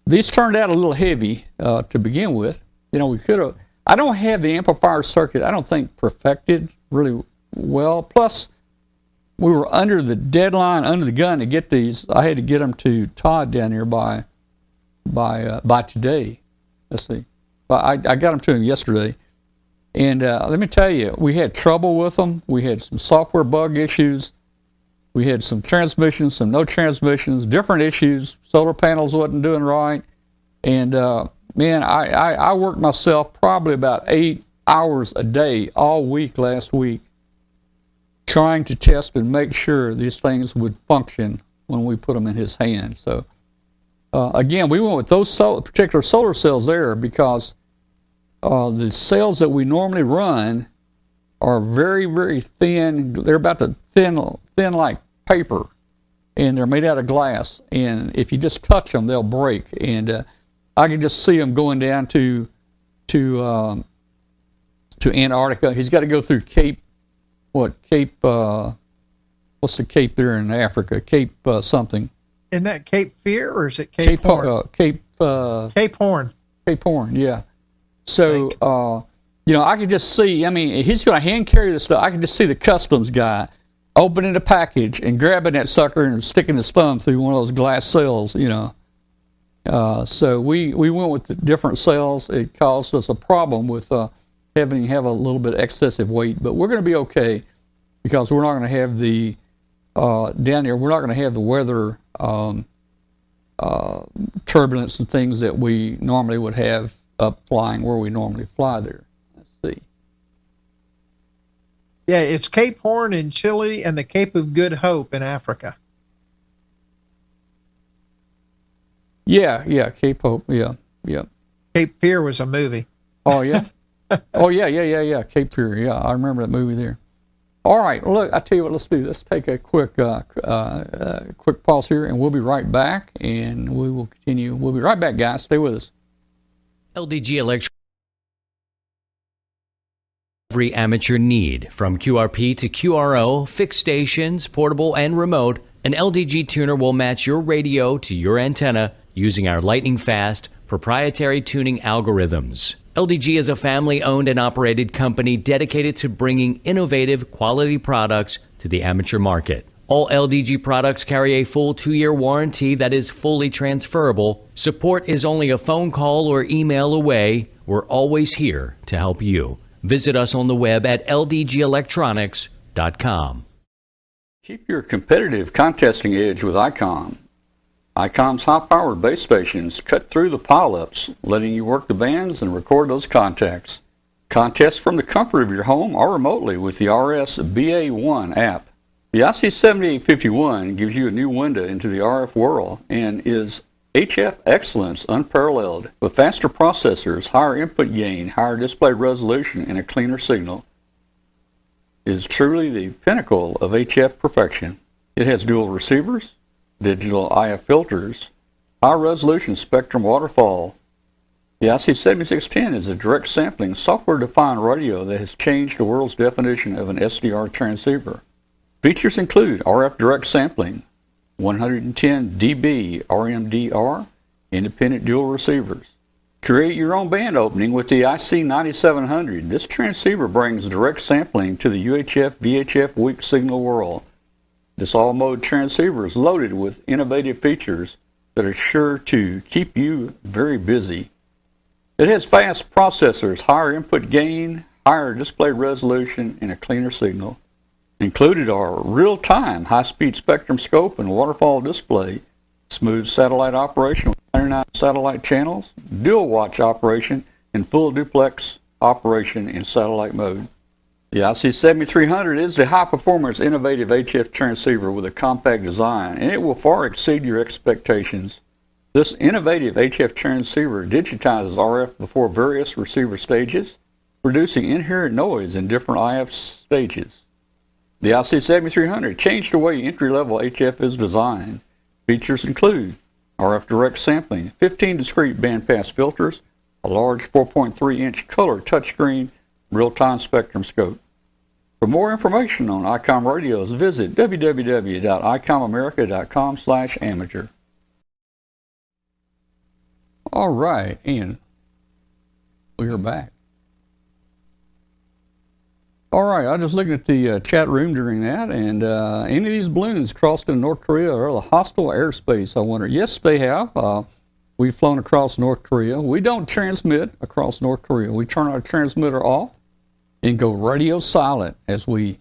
these turned out a little heavy uh, to begin with. You know, we could have. I don't have the amplifier circuit. I don't think perfected really well. Plus, we were under the deadline, under the gun to get these. I had to get them to Todd down here by by uh, by today. Let's see, but I, I got them to him yesterday, and uh, let me tell you, we had trouble with them. We had some software bug issues. We had some transmissions, some no transmissions, different issues. Solar panels wasn't doing right, and uh, man, I, I I worked myself probably about eight hours a day all week last week trying to test and make sure these things would function when we put them in his hand. So, uh, again, we went with those sol- particular solar cells there because uh, the cells that we normally run are very, very thin. They're about to thin, thin like paper, and they're made out of glass. And if you just touch them, they'll break. And uh, I can just see them going down to to um, to Antarctica. He's got to go through Cape what Cape? Uh, what's the Cape there in Africa? Cape uh, something. Isn't that Cape Fear or is it Cape, Cape Horn? Uh, Cape uh, Cape Horn. Cape Horn. Yeah. So uh, you know, I could just see. I mean, he's going to hand carry the stuff. I could just see the customs guy opening the package and grabbing that sucker and sticking his thumb through one of those glass cells. You know. Uh, so we, we went with the different cells. It caused us a problem with uh, having have a little bit excessive weight, but we're going to be okay because we're not going to have the uh, down there. We're not going to have the weather um, uh, turbulence and things that we normally would have up flying where we normally fly there. Let's see. Yeah, it's Cape Horn in Chile and the Cape of Good Hope in Africa. Yeah, yeah, Cape Hope. Yeah, yeah. Cape Fear was a movie. Oh yeah. <laughs> oh yeah, yeah, yeah, yeah. Cape Fear. Yeah, I remember that movie there. All right. Well, look, I tell you what. Let's do. Let's take a quick, uh, uh, uh, quick pause here, and we'll be right back. And we will continue. We'll be right back, guys. Stay with us. LDG Electric. Every amateur need, from QRP to QRO, fixed stations, portable and remote, an LDG tuner will match your radio to your antenna using our lightning fast proprietary tuning algorithms. LDG is a family owned and operated company dedicated to bringing innovative quality products to the amateur market. All LDG products carry a full two year warranty that is fully transferable. Support is only a phone call or email away. We're always here to help you. Visit us on the web at ldgelectronics.com. Keep your competitive contesting edge with ICOM. ICOM's high-powered base stations cut through the pileups, letting you work the bands and record those contacts. Contest from the comfort of your home or remotely with the RS BA1 app. The IC7851 gives you a new window into the RF world and is HF excellence unparalleled with faster processors, higher input gain, higher display resolution, and a cleaner signal. It is truly the pinnacle of HF perfection. It has dual receivers, digital IF filters, high resolution spectrum waterfall. The IC7610 is a direct sampling software defined radio that has changed the world's definition of an SDR transceiver. Features include RF direct sampling, 110 dB RMDR, independent dual receivers. Create your own band opening with the IC9700. This transceiver brings direct sampling to the UHF VHF weak signal world. This all mode transceiver is loaded with innovative features that are sure to keep you very busy. It has fast processors, higher input gain, higher display resolution, and a cleaner signal. Included are real time high speed spectrum scope and waterfall display, smooth satellite operation with 99 satellite channels, dual watch operation, and full duplex operation in satellite mode. The IC7300 is the high performance innovative HF transceiver with a compact design, and it will far exceed your expectations. This innovative HF transceiver digitizes RF before various receiver stages, reducing inherent noise in different IF stages. The IC7300 changed the way entry level HF is designed. Features include RF direct sampling, 15 discrete bandpass filters, a large 4.3 inch color touchscreen, real time spectrum scope. For more information on ICOM radios, visit www.icomamerica.com slash amateur. All right, and we are back. All right, I just looking at the uh, chat room during that, and uh, any of these balloons crossed in North Korea or the hostile airspace? I wonder. Yes, they have. Uh, we've flown across North Korea. We don't transmit across North Korea. We turn our transmitter off and go radio silent as we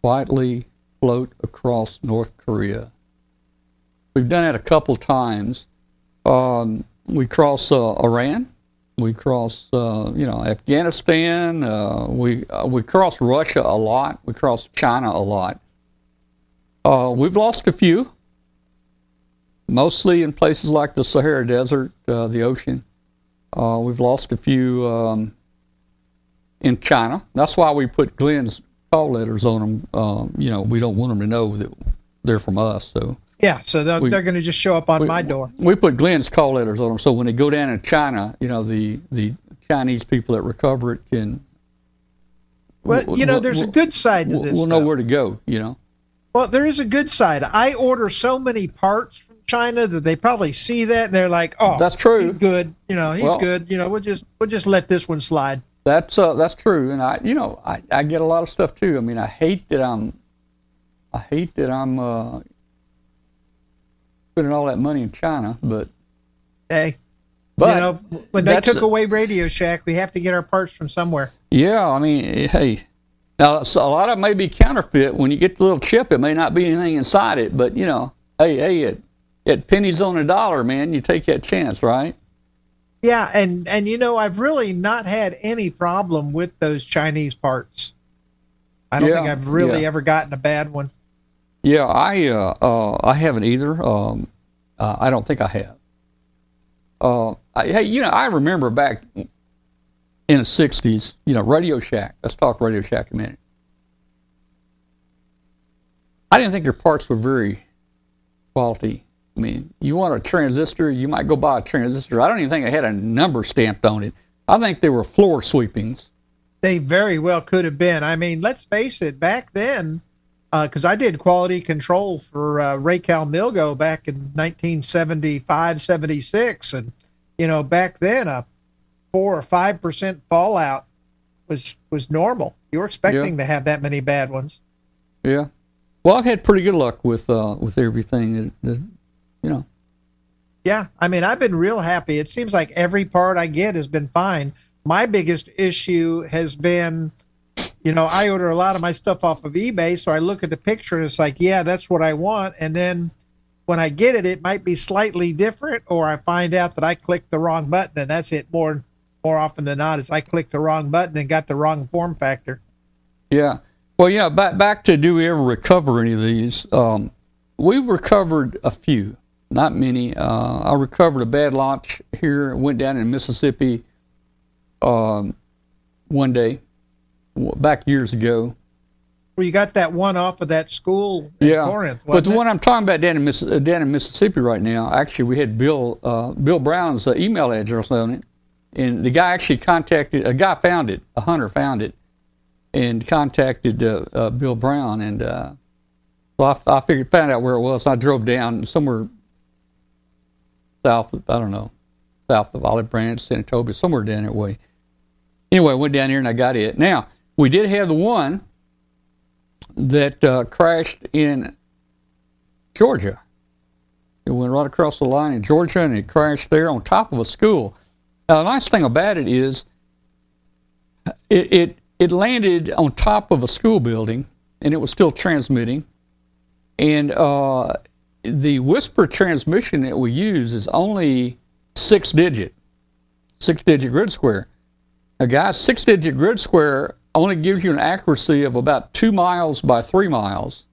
quietly float across North Korea. We've done it a couple times. Um, we cross uh, Iran. We cross, uh, you know, Afghanistan. Uh, we uh, we cross Russia a lot. We cross China a lot. Uh, we've lost a few, mostly in places like the Sahara Desert, uh, the ocean. We've lost a few um, in China. That's why we put Glenn's call letters on them. Um, you know, we don't want them to know that they're from us. So Yeah, so they're, We- they're going to just show up on we- my door. We put Glenn's call letters on them, so when they go down in China, you know the the Chinese people that recover it can. Well, we'll- you know, we'll- there's a good side to this. we'll know though. where to go. You know. Well, there is a good side. I order so many parts from China that they probably see that and they're like, "Oh, That's true. he's good. You know, he's Well- good. You know, we'll just we'll just let this one slide." That's uh, that's true, and I, you know, I, I get a lot of stuff too. I mean, I hate that I'm, I hate that I'm uh, putting all that money in China, but Hey, but you know, when they took away Radio Shack, we have to get our parts from somewhere. yeah, I mean, eh, hey, now so a lot of it may be counterfeit. When you get the little chip, it may not be anything inside it, but you know, hey, hey, it, it pennies on a dollar, man. You take that chance, right? Yeah, and and you know, I've really not had any problem with those Chinese parts. I don't Yeah, think I've really yeah. ever gotten a bad one. Yeah, I uh, uh, I haven't either. Um, uh, I don't think I have. Uh, I, hey, you know, I remember back in the '60s. You know, Radio Shack. Let's talk Radio Shack a minute. I didn't think their parts were very quality. I mean, you want a transistor, you might go buy a transistor. I don't even think it had a number stamped on it. I think they were floor sweepings. They very well could have been. I mean, let's face it, back then, because I did quality control for uh, Ray back in 1975, 76. And, you know, back then, a four or 5% fallout was was normal. You were expecting to have that many bad ones. Yeah. Well, I've had pretty good luck with uh, with everything that, that you know. Yeah, I mean, I've been real happy. It seems like every part I get has been fine. My biggest issue has been, you know, I order a lot of my stuff off of eBay, so I look at the picture and it's like, yeah, that's what I want. And then when I get it, it might be slightly different, or I find out that I clicked the wrong button, and that's it. More more often than not, is I clicked the wrong button and got the wrong form factor. Yeah. Well, yeah. Back back to do we ever recover any of these? Um, we've recovered a few, not many. Uh, I recovered a bad launch here. Went down in Mississippi. Um, one day, back years ago. Well, you got that one off of that school in Yeah, Corinth, but the it? one I'm talking about down in, Miss, uh, down in Mississippi right now, actually, we had Bill uh, Bill Brown's uh, email address on it, and the guy actually contacted a guy found it, a hunter found it, and contacted uh, uh, Bill Brown, and uh, so I, I figured found out where it was. And I drove down somewhere south, of, I don't know, south of Olive Branch, Senatobia, somewhere down that way. Anyway, I went down here and I got it. Now we did have the one that uh, crashed in Georgia. It went right across the line in Georgia and it crashed there on top of a school. Now, the nice thing about it is it, it, it landed on top of a school building and it was still transmitting. And uh, the WSPR transmission that we use is only six digit, six digit grid square. Now, guys, six digit grid square only gives you an accuracy of about two miles by three miles.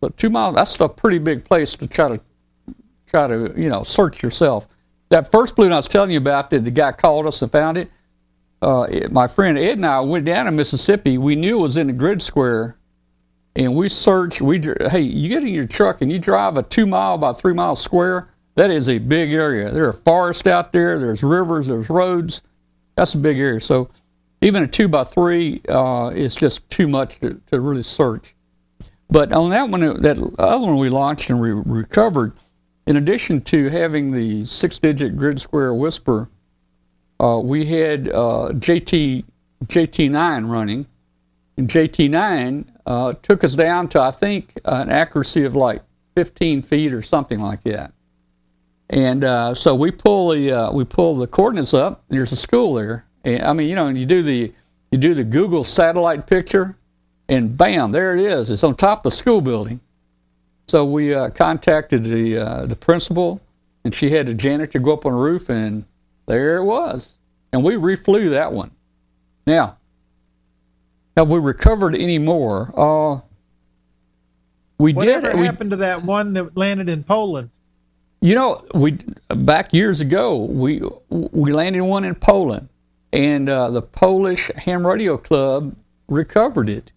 But two miles, that's a pretty big place to try to try to, you know, search yourself. That first balloon I was telling you about that the guy called us and found it, uh, it- my friend Ed and I went down to Mississippi. We knew it was in the grid square, and we searched. We hey, you get in your truck and you drive a two mile by three mile square. That is a big area. There are forests out there. There's rivers. There's roads. That's a big area. So even a two by three uh, is just too much to, to really search. But on that one, that other one we launched and we recovered, in addition to having the six digit grid square WSPR, uh, we had uh, JT JT9 running, and JT9 uh, took us down to I think an accuracy of like 15 feet or something like that. And uh, so we pull the uh, we pull the coordinates up. There's a school there. I mean, you know, and you do the you do the Google satellite picture, and bam, there it is. It's on top of the school building. So we uh, contacted the uh, the principal, and she had the janitor go up on the roof, and there it was. And we reflew that one. Now, have we recovered any more? Uh, we Whatever did. We, happened to that one that landed in Poland? you know, we back years ago we we landed one in Poland, and uh, the Polish Ham Radio Club recovered it,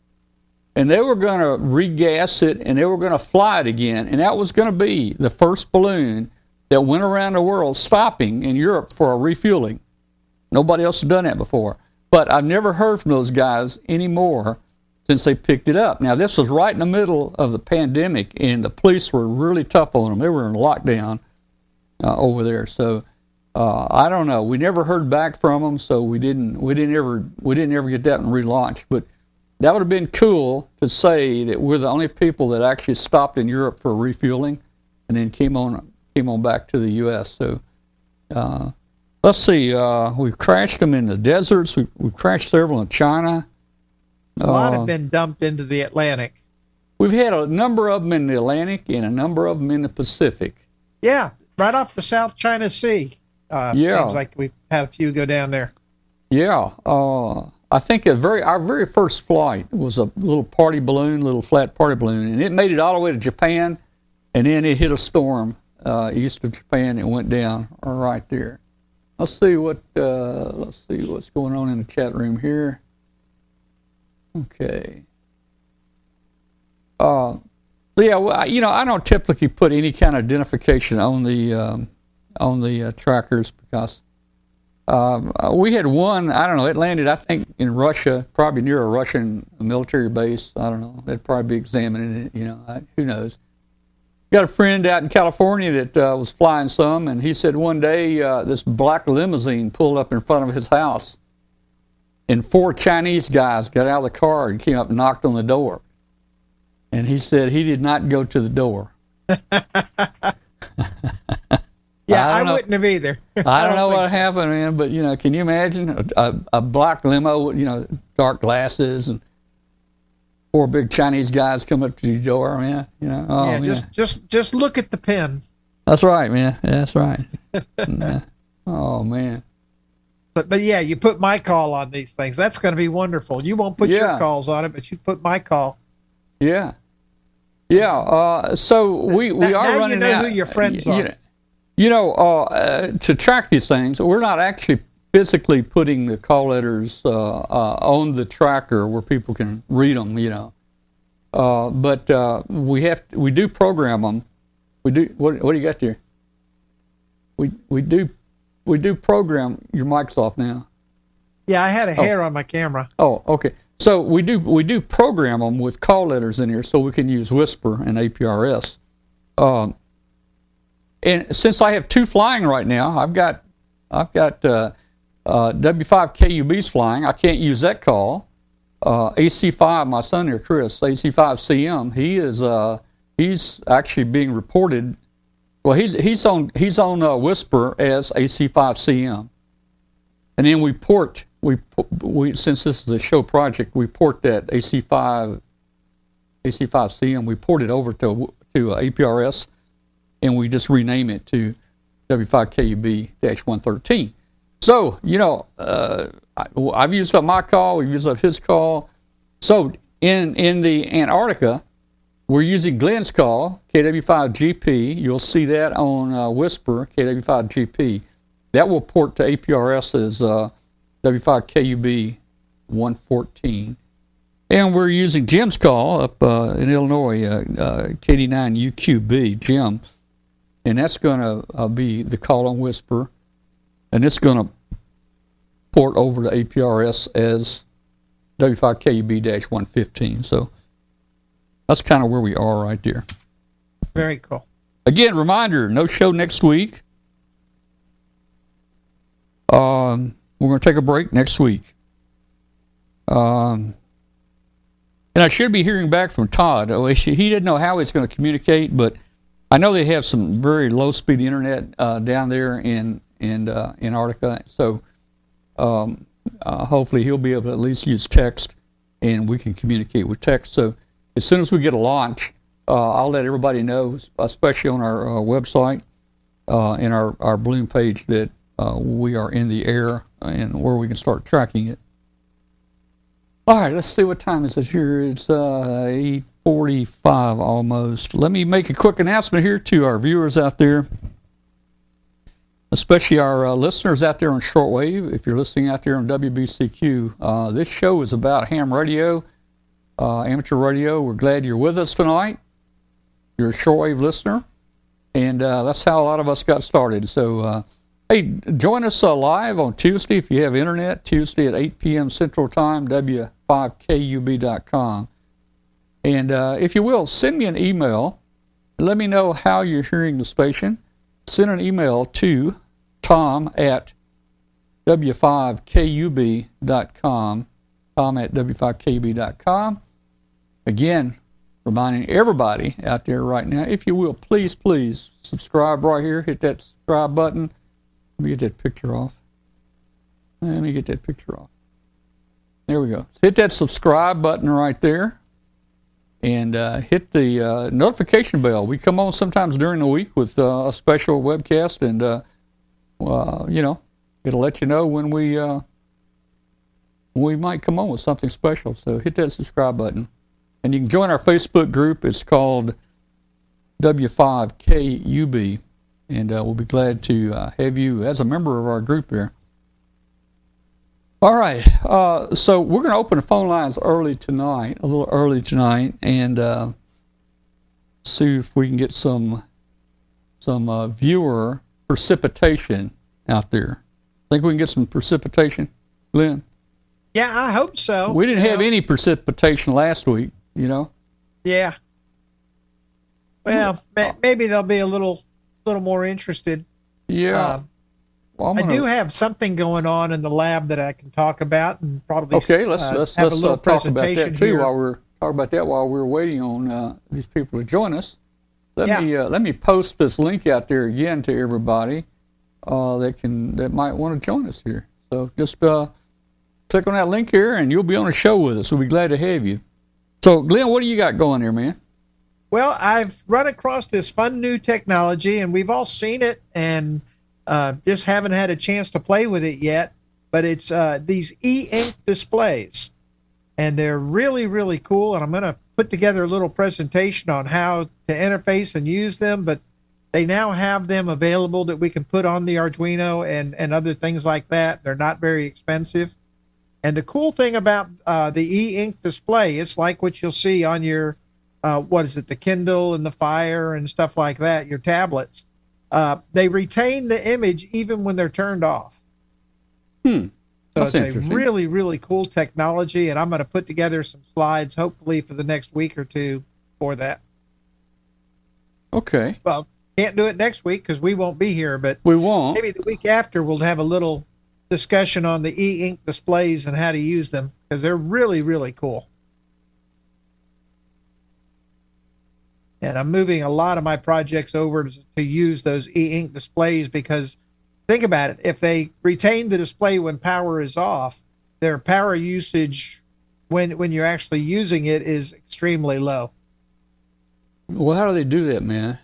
and they were going to regas it, and they were going to fly it again, and that was going to be the first balloon that went around the world, stopping in Europe for a refueling. Nobody else had done that before, but I've never heard from those guys anymore since they picked it up. Now, this was right in the middle of the pandemic, and the police were really tough on them. They were in lockdown uh, over there, so uh, I don't know. We never heard back from them, so we didn't. We didn't ever. We didn't ever get that one relaunched. But that would have been cool to say that we're the only people that actually stopped in Europe for refueling, and then came on came on back to the U.S. So. Uh, let's see. Uh, we've crashed them in the deserts. We, we've crashed several in China. A lot Uh, have been dumped into the Atlantic. We've had a number of them in the Atlantic and a number of them in the Pacific. Yeah, right off the South China Sea. Uh, Yeah. Seems like we've had a few go down there. Yeah, uh, I think a very our very first flight was a little party balloon, little flat party balloon, and it made it all the way to Japan, and then it hit a storm uh, east of Japan and went down right there. Let's see what uh, let's see what's going on in the chat room here. Okay. Uh, so yeah, well, I- you know, I don't typically put any kind of identification on the um, on the uh, trackers because um, uh, we had one. I don't know. It landed, I think, in Russia, probably near a Russian military base. I don't know. They'd probably be examining it. You know, I, who knows? Got a friend out in California that uh, was flying some, and he said one day uh, this black limousine pulled up in front of his house, and four Chinese guys got out of the car and came up and knocked on the door. And he said he did not go to the door. <laughs> <laughs> Yeah, I I, wouldn't have either. <laughs> I don't know what so. happened, man, but you know, can you imagine a, a, a black limo, you know, dark glasses and four big Chinese guys come up to your door, man? You know, oh, yeah, man. just just just look at the pen. that's right, man. That's right. <laughs> Nah. Oh man, But but yeah, you put my call on these things. That's going to be wonderful. You won't put Yeah. your calls on it, but you put my call. yeah, yeah. Uh, so we we Now- are now you running know out. who your friends you are. know- You know, uh, uh, to track these things, we're not actually physically putting the call letters uh, uh, on the tracker where people can read them. You know, uh, but uh, we have we do program them. We do what? What do you got there? We we do we do program your mic's off now. Yeah, I had a hair on my camera. Oh, okay. So we do we do program them with call letters in here, so we can use WSPR and APRS. Um, and since I have two flying right now, I've got I've got uh, uh, W5 KUBs flying. I can't use that call. Uh, AC5, my son here, Chris, AC5CM, he is uh, he's actually being reported. Well, he's he's on he's on uh, WSPR as AC5CM and then we port we we since this is a show project we port that AC5 AC5CM. and we port it over to to uh, APRS and we just rename it to W5KUB-113. So you know uh, I, I've used up my call, we've used up his call. So in in the Antarctica, we're using Glenn's call KW5GP. You'll see that on uh, WSPR KW5GP. That will port to APRS as uh, W5KUB 114. And we're using Jim's call up uh, in Illinois, uh, uh, KD9UQB, Jim. And that's going to uh, be the call and WSPR. And it's going to port over to APRS as W5KUB 115. So that's kind of where we are right there. Very cool. Again, reminder no show next week. Um, we're going to take a break next week. Um, and I should be hearing back from Todd. Oh, He didn't know how he's going to communicate, but I know they have some very low speed internet uh, down there in in uh, Antarctica. So um, uh, hopefully he'll be able to at least use text, and we can communicate with text. So as soon as we get a launch, uh, I'll let everybody know, especially on our uh, website uh, and our our balloon page, that uh, we are in the air and where we can start tracking it. All right, let's see what time is it here. It's uh, eight forty-five almost. Let me make a quick announcement here to our viewers out there, especially our uh, listeners out there on shortwave. If you're listening out there on WBCQ, uh, this show is about ham radio, uh, amateur radio. We're glad you're with us tonight. You're a shortwave listener, and uh, that's how a lot of us got started. So. Hey, join us uh, live on Tuesday if you have internet, Tuesday at 8 p.m. Central Time, w5kub.com. And uh, if you will, send me an email. Let me know how you're hearing the station. Send an email to tom at w5kub.com. Tom at w5kub.com. Again, reminding everybody out there right now, if you will, please, please subscribe right here. Hit that subscribe button. Let me get that picture off. Let me get that picture off. There we go. Hit that subscribe button right there and uh, hit the uh, notification bell. We come on sometimes during the week with uh, a special webcast, and uh, uh, you know, it'll let you know when we uh, when we might come on with something special. So hit that subscribe button, and you can join our Facebook group. It's called W5KUB, and we'll be glad to have you as a member of our group there. All right. Uh, so we're going to open the phone lines early tonight, a little early tonight, and uh, see if we can get some some uh, viewer precipitation out there. Think we can get some precipitation, Lynn? Yeah, I hope so. We didn't have know? any precipitation last week, you know. Yeah. Well, ma- maybe there'll be a little little more interested. Yeah. Uh, Well, I gonna- do have something going on in the lab that I can talk about and probably Okay, let's uh, let's have let's a little uh, talk about that too here. while we're talk about that while we're waiting on uh, these people to join us. Let Yeah. me uh, let me post this link out there again to everybody uh, that can that might want to join us here. So just uh, click on that link here, and you'll be on the show with us. We'll be glad to have you. So, Glenn, what do you got going there, man? Well, I've run across this fun new technology, and we've all seen it, and uh, just haven't had a chance to play with it yet. But it's uh, these e-ink displays, and they're really, really cool. And I'm going to put together a little presentation on how to interface and use them. But they now have them available that we can put on the Arduino and and other things like that. They're not very expensive. And the cool thing about uh, the e-ink display, it's like what you'll see on your uh, what is it, the Kindle and the Fire and stuff like that, your tablets. Uh, they retain the image even when they're turned off. Hmm. So That's it's a really, really cool technology, and I'm going to put together some slides, hopefully for the next week or two for that. Okay, Well, can't do it next week because we won't be here, but we won't. maybe the week after we'll have a little discussion on the e-ink displays and how to use them because they're really, really cool. And I'm moving a lot of my projects over to, to use those e-ink displays because think about it. If they retain the display when power is off, their power usage when when you're actually using it is extremely low. Well, how do they do that, man?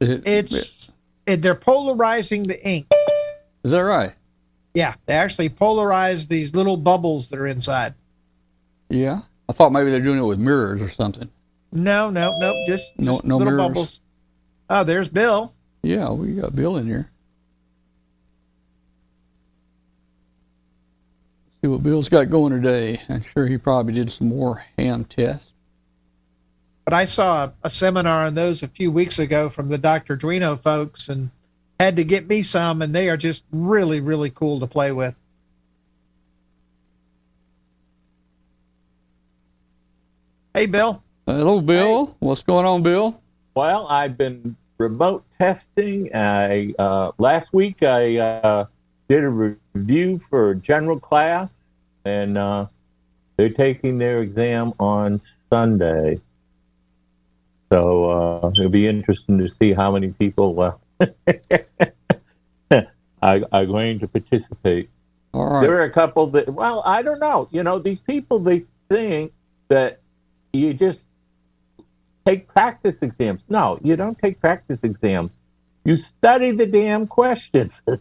It, It's it, they're polarizing the ink. is that right? Yeah, they actually polarize these little bubbles that are inside. Yeah, I thought maybe they're doing it with mirrors or something. No, no, no, just, No- just no little mirrors. bubbles. Oh, there's Bill. Yeah, we got Bill in here. See what Bill's got going today. I'm sure he probably did some more ham tests. But I saw a, a seminar on those a few weeks ago from the Dr. Duino folks and had to get me some, and they are just really, really cool to play with. Hey, Bill. Hello, Bill. What's going on, Bill? Well, I've been remote testing. I uh, last week I uh, did a review for general class, and uh, They're taking their exam on Sunday. So uh, it'll be interesting to see how many people uh, <laughs> are, are going to participate. All right. There are a couple that, well, I don't know. You know, these people, they think that you just take practice exams. No, you don't take practice exams. You study the damn questions. <laughs>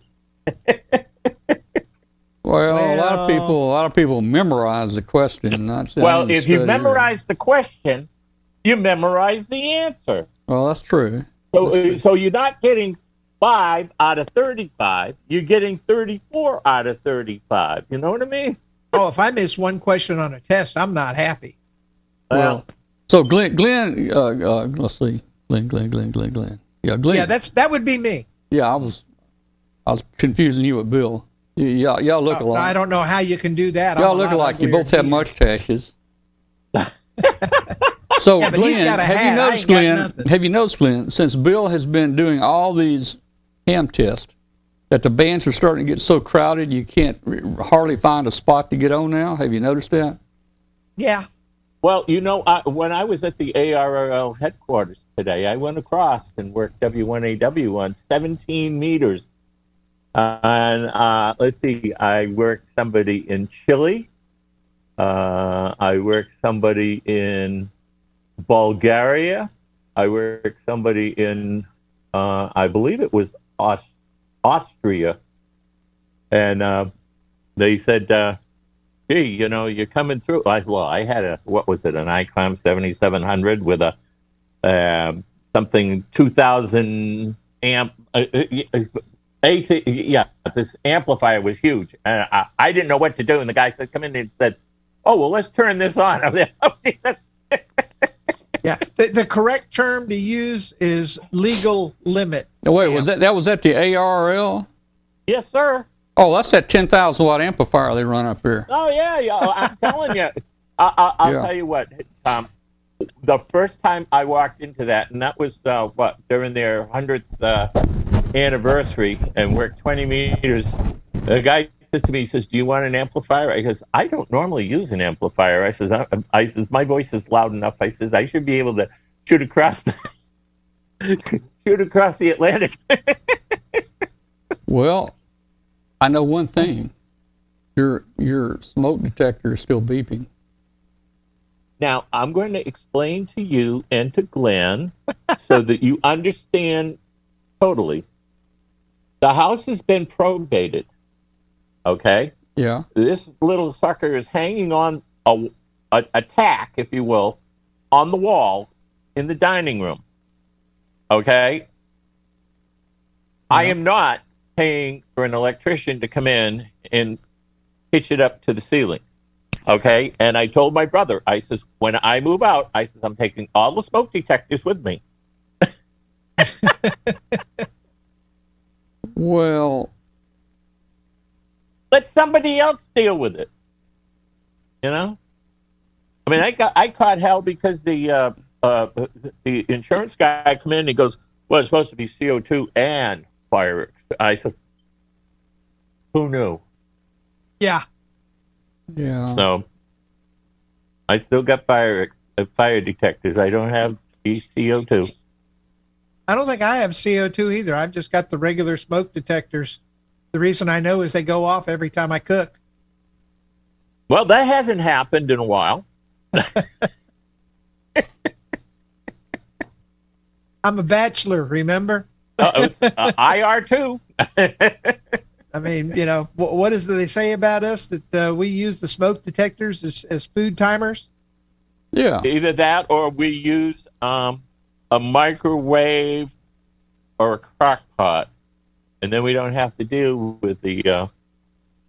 Well, a lot of people, a lot of people memorize the question. Not well, if you study it. memorize the question, you memorize the answer. well, that's true. So, That's true. so you're not getting five out of 35. You're getting 34 out of 35. You know what I mean? Oh, if I miss one question on a test, I'm not happy. Well, So Glenn, Glenn, uh, uh, let's see, Glenn, Glenn, Glenn, Glenn, Glenn. Yeah, Glenn. Yeah, that's that would be me. yeah. I was, I was confusing you with Bill. Y- Y'all, look Uh, alike. I don't know how you can do that. Y'all a look alike. You both have mustaches. <laughs> so, Yeah, Glenn, he's got a have hat. you noticed, Glenn? Have you noticed, Glenn? Since Bill has been doing all these ham tests, that the bands are starting to get so crowded you can't r- hardly find a spot to get on now. Have you noticed that? Yeah. Well, you know, I, when I was at the ARRL headquarters today, I went across and worked W1AW on 17 meters. Uh, and uh, let's see, I worked somebody in Chile. Uh, I worked somebody in Bulgaria. I worked somebody in, uh, I believe it was Aus- Austria. And uh, they said, uh, gee, you know, you're coming through. I, well, I had a, what was it, an Icom 7700 with a um, something 2000 amp. Uh, uh, AC, yeah, this amplifier was huge. And I, I didn't know what to do. And the guy said, come in and said, oh, well, let's turn this on. I'm like, "Oh, gee, that's- <laughs> Yeah. The, the correct term to use is legal limit. No, wait, was that that was at the ARL? yes, sir. Oh, that's that ten thousand watt amplifier they run up here. Oh yeah, yeah. I'm telling you. I, I, I'll Yeah. tell you what, Tom. The first time I walked into that, and that was uh, what during their hundredth uh, anniversary, and worked 20 meters. The guy says to me, he says, "Do you want an amplifier?" I says, "I don't normally use an amplifier." I says, "I, I says my voice is loud enough." I says, "I should be able to shoot across the <laughs> shoot across the Atlantic." <laughs> Well, I know one thing. Your your smoke detector is still beeping. Now, I'm going to explain to you and to Glenn <laughs> so that you understand totally. The house has been probated. Okay? Yeah. This little sucker is hanging on a, a, a tack, if you will, on the wall in the dining room. Okay? I am not paying for an electrician to come in and hitch it up to the ceiling. Okay. And I told my brother, I says, when I move out, I says, I'm taking all the smoke detectors with me. <laughs> Well, Let somebody else deal with it. You know? I mean, I got I caught hell because the uh, uh, the insurance guy come in and he goes, "Well, it's supposed to be CO two and fire." I said, "Who knew?" Yeah. yeah. So I still got fire ex- uh, fire detectors. I don't have CO two. I don't think I have CO2 either. I've just got the regular smoke detectors. The reason I know is they go off every time I cook. Well, that hasn't happened in a while. <laughs> I'm a bachelor, remember? Uh, it's, uh, IR two. I mean, you know, what, what is it they say about us that uh, we use the smoke detectors as, as food timers? Yeah. Either that or we use um, a microwave or a crock pot. And then we don't have to deal with the. Uh,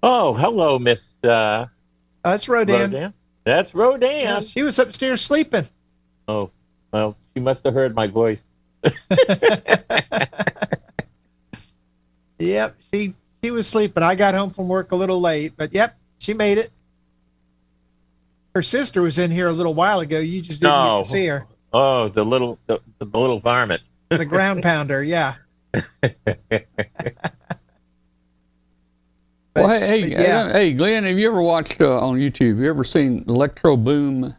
oh, hello, Miss uh, Uh, that's Rodan. Rodan. That's Rodan. Yeah, she was upstairs sleeping. Oh, well, she must have heard my voice. <laughs> Yep, she she was sleeping. I got home from work a little late, but yep, she made it. Her sister was in here a little while ago. You just didn't No. get to see her. Oh, the little the, the little varmint. The ground <laughs> pounder, yeah. <laughs> well, hey, hey, yeah. hey, Glenn, have you ever watched uh, on YouTube? You ever seen Electro Boom?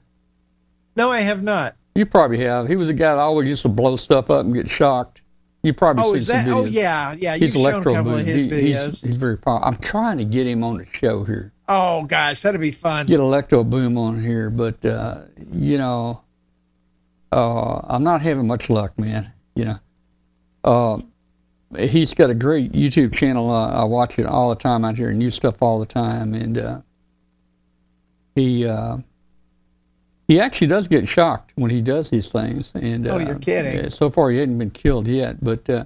No, I have not. You probably have. He was a guy that always used to blow stuff up and get shocked. You probably Oh, is that? Oh, yeah, yeah. He's You've shown a Electro couple Boom. of his He- he's, videos. he's very powerful. I'm trying to get him on the show here. Oh gosh, that'd be fun. Get Electro Boom on here, but uh, you know, uh, I'm not having much luck, man. You know, uh, he's got a great YouTube channel. Uh, I watch it all the time out here, new stuff all the time, and uh, he uh, he actually does get shocked when he does these things. And Oh, uh, you're kidding. uh, So far, he hadn't been killed yet, but uh,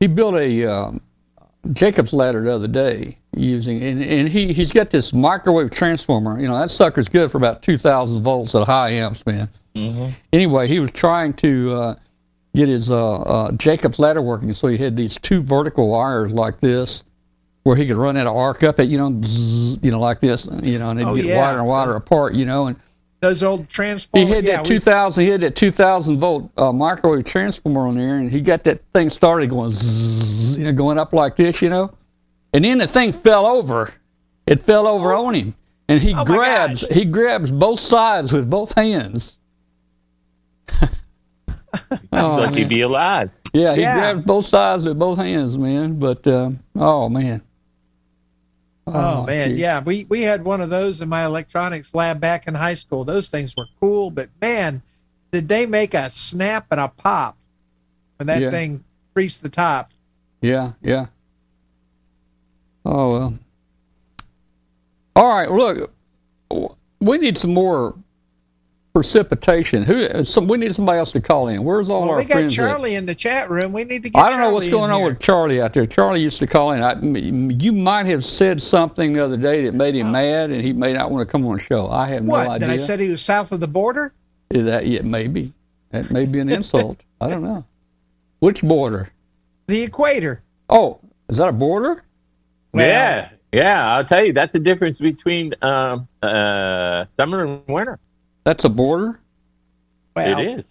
he built a um, Jacob's ladder the other day using, and, and he he's got this microwave transformer. You know that sucker's good for about two thousand volts at high amps, man. Anyway, he was trying to uh, get his uh, uh, Jacob's ladder working, so he had these two vertical wires like this, where he could run that arc up at you know, bzzz, you know, like this, you know, and they'd Oh, get yeah. wider and wider apart, you know, and Those old he transformers. had yeah, that two thousand. He had that two thousand volt uh, microwave transformer on there, and he got that thing started going, zzz, you know, going up like this, you know, and then the thing fell over. It fell over on him, and he Oh, grabs he grabs both sides with both hands. <laughs> oh, Lucky man. be alive. Yeah, he Yeah. grabs both sides with both hands, man. But um, oh man. Oh, oh man, geez. yeah, we we had one of those in my electronics lab back in high school. Those things were cool, but man, did they make a snap and a pop when that Yeah. thing reached the top? Yeah, yeah. Oh well. All right, look, we need some more precipitation. Who? Some, we need somebody else to call in. Where's all Well, our we got friends? at? Charlie in the chat room. We need to get. I don't know what's going on here. with Charlie out there. Charlie used to call in. I, you might have said something the other day that made him mad, and he may not want to come on the show. I have what? no idea. Did I said he was south of the border? Is that yeah, maybe that may be an insult. I don't know. Which border? The equator. Oh, is that a border? Well- yeah, yeah. I'll tell you, that's the difference between um, uh, summer and winter. That's a border. Well, it is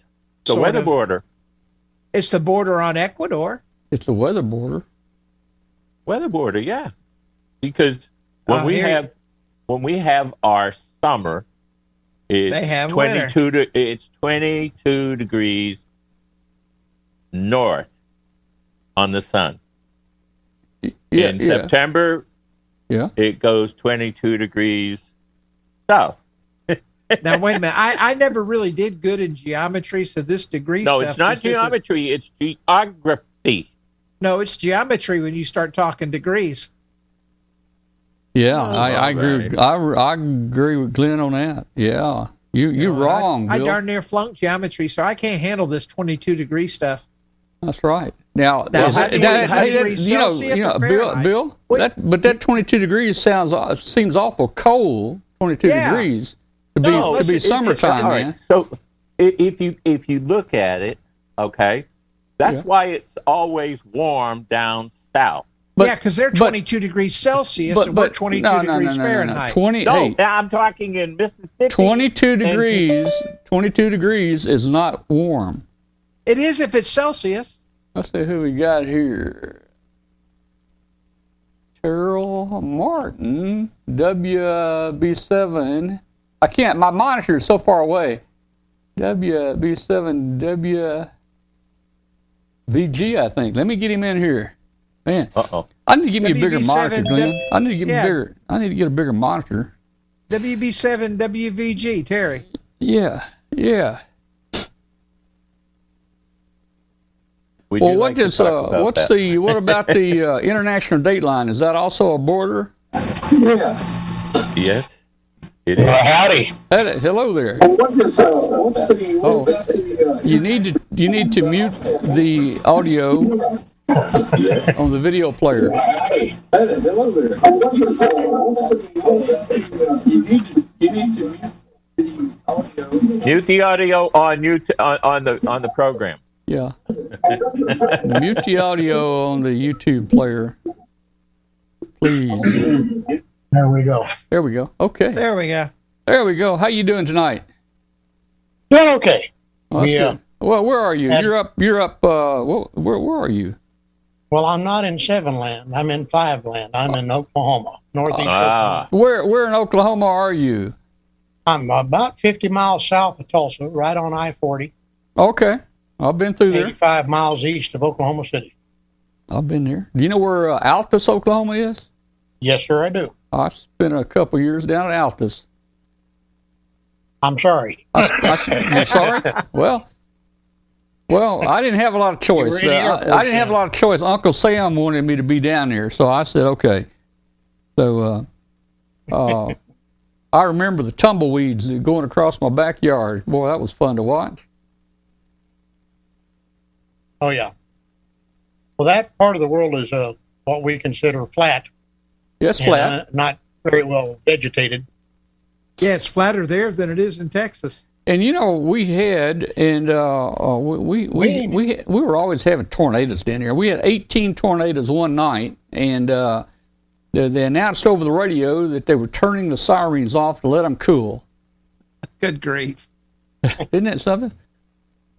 the weather of. border. It's the border on Ecuador. It's the weather border. Weather border, yeah. Because when Oh, we here- have when we have our summer, it's They have twenty winter. two. De- it's twenty two degrees north on the sun. Yeah, In yeah, September, yeah. it goes twenty two degrees south. Now wait a minute. I, I never really did good in geometry, so this degree No, stuff it's not geometry. It's geography. No, it's geometry when you start talking degrees. Yeah, Oh, I, I agree. right. I, I agree with Glenn on that. Yeah, you you're You know, wrong, I, I darn near flunked geometry, so I can't handle this 22 degree stuff. That's right. Now, Now, is that- you- that- hey, that- degrees you know, you know, Bill, Bill, that, but that 22 degrees sounds uh, seems awful cold. 22 Yeah. degrees to be No, to be it's- summertime, All right. man. So if you if you look at it, okay, that's Yeah. why it's always warm down south. But- yeah, because they're but- 22 degrees Celsius But and we're 22 no, no, no, degrees no, no, no. Fahrenheit. 20 No, hey, I'm talking in Mississippi. 22 degrees 22 degrees is not warm. It is if it's Celsius. Let's see who we got here. Terrell Martin, WB7. I can't, my monitor is so far away. WB7, WVG, I think. Let me get him in here. Man, Uh oh. I need to get me a bigger WB7, monitor, Glenn. I need to get me yeah. bigger. I need to get a bigger monitor. WB7 WVG, Terry. Yeah, yeah. Would Well, what like to is uh, about what's that? the what about the uh, <laughs> international dateline? Is that also a border? Yes, it is. Well, howdy. Hey, hello there. What is, uh, what's the, Oh. what about the, uh, You need to you need to mute the audio on the video player. howdy. Hello there. What is, uh, what's the, what about the, you need to, you need to mute the audio. Mute the audio on you on, on the on the program. Yeah, mute the audio on the YouTube player, please. There we go. There we go. Okay, There we go. there we go. How you doing tonight? Doing okay. That's Yeah. good. Well, where are you? Had- You're up. You're up. Uh, where where are you? Well, I'm not in seven land. I'm in five land. I'm in Oklahoma, northeast Ah. Oklahoma. Where where in Oklahoma are you? I'm about 50 miles south of Tulsa, right on I-40, Okay, I've been through there. 85 miles east of Oklahoma City. I've been there. Do you know where uh, Altus, Oklahoma is? Yes, sir, I do. I spent a couple years down at Altus. I'm sorry. I, I, you <laughs> sorry? Well, well, I didn't have a lot of choice. You were in the Air Uh, I, I didn't have a lot of choice. Uncle Sam wanted me to be down there, so I said okay. So, uh, uh, I remember the tumbleweeds going across my backyard. Boy, that was fun to watch. Oh, yeah. Well, that part of the world is uh, what we consider flat, Yeah, it's and, flat. uh, not very well vegetated. Yeah, it's flatter there than it is in Texas. And you know, we had, and uh, uh, we we we we, we were always having tornadoes down here. We had 18 tornadoes one night, and uh, they, they announced over the radio that they were turning the sirens off to let them cool. Good grief. <laughs> Isn't that something?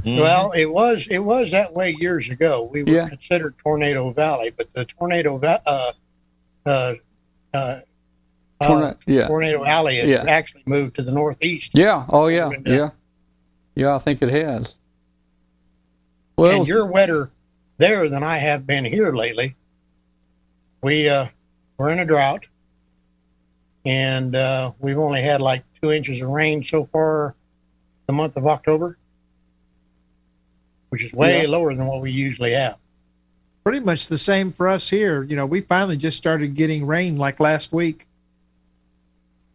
Well, it was it was that way years ago. We were Yeah. considered Tornado Valley, but the Tornado Va- uh, uh, uh, Torna- uh, yeah. Tornado Alley has Yeah. actually moved to the northeast. Yeah. Oh yeah. Yeah. Yeah, I think it has. Well, and you're wetter there than I have been here lately. We uh, we're in a drought, and uh, we've only had like two inches of rain so far the month of October, which is way Yeah. lower than what we usually have. Pretty much the same for us here. You know, we finally just started getting rain like last week.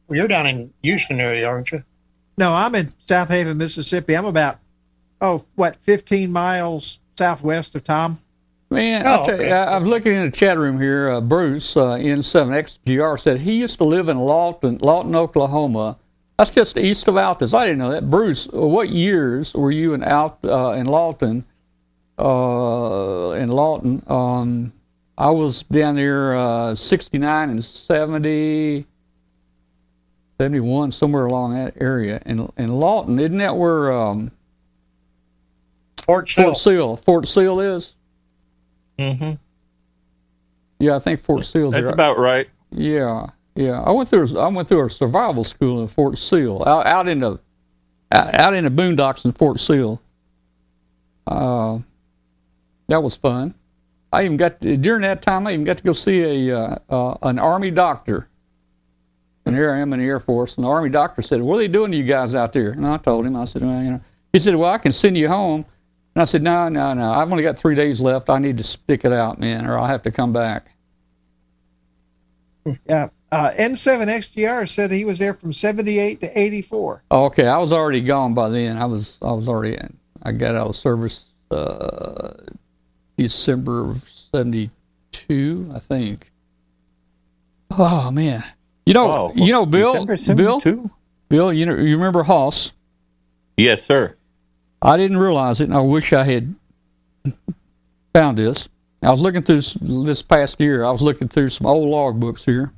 Well, you're down in Houston area, aren't you? No, I'm in Southaven, Mississippi. I'm about, oh, what, 15 miles southwest of Tom? Man, Oh, I'll tell you, I, I'm looking in the chat room here. Uh, Bruce uh, N7XGR said he used to live in Lawton, Lawton, Oklahoma. That's just east of Altus. I didn't know that. Bruce, what years were you in Alt uh, in Lawton? Uh, in Lawton, um, I was down there uh, 69 and 70, 71, somewhere along that area. And in Lawton, isn't that where um, Fort Sill. Fort Sill Fort Sill is? Mm-hmm. Yeah, I think Fort Sill's That's there. about right. Yeah, yeah. I went through. I went through a survival school in Fort Sill, out, out in the out, out in the boondocks in Fort Sill. Uh, that was fun. I even got to, during that time. I even got to go see a uh, uh, an army doctor. And here I am in the Air Force, and the army doctor said, "What are they doing to you guys out there?" And I told him, I said, "Well, you know." He said, "Well, I can send you home." And I said, "No, no, no. I've only got three days left. I need to stick it out, man, or I'll have to come back." Yeah. Uh, N7XGR said he was there from 78 to 84. Oh, okay, I was already gone by then. I was I was already in. I got out of service uh, December of '72, I think. Oh man, you know, Wow. you know, Bill, Bill, Bill. You know, you remember Hoss? Yes, sir. I didn't realize it, and I wish I had found this. I was looking through this, this past year. I was looking through some old log books here.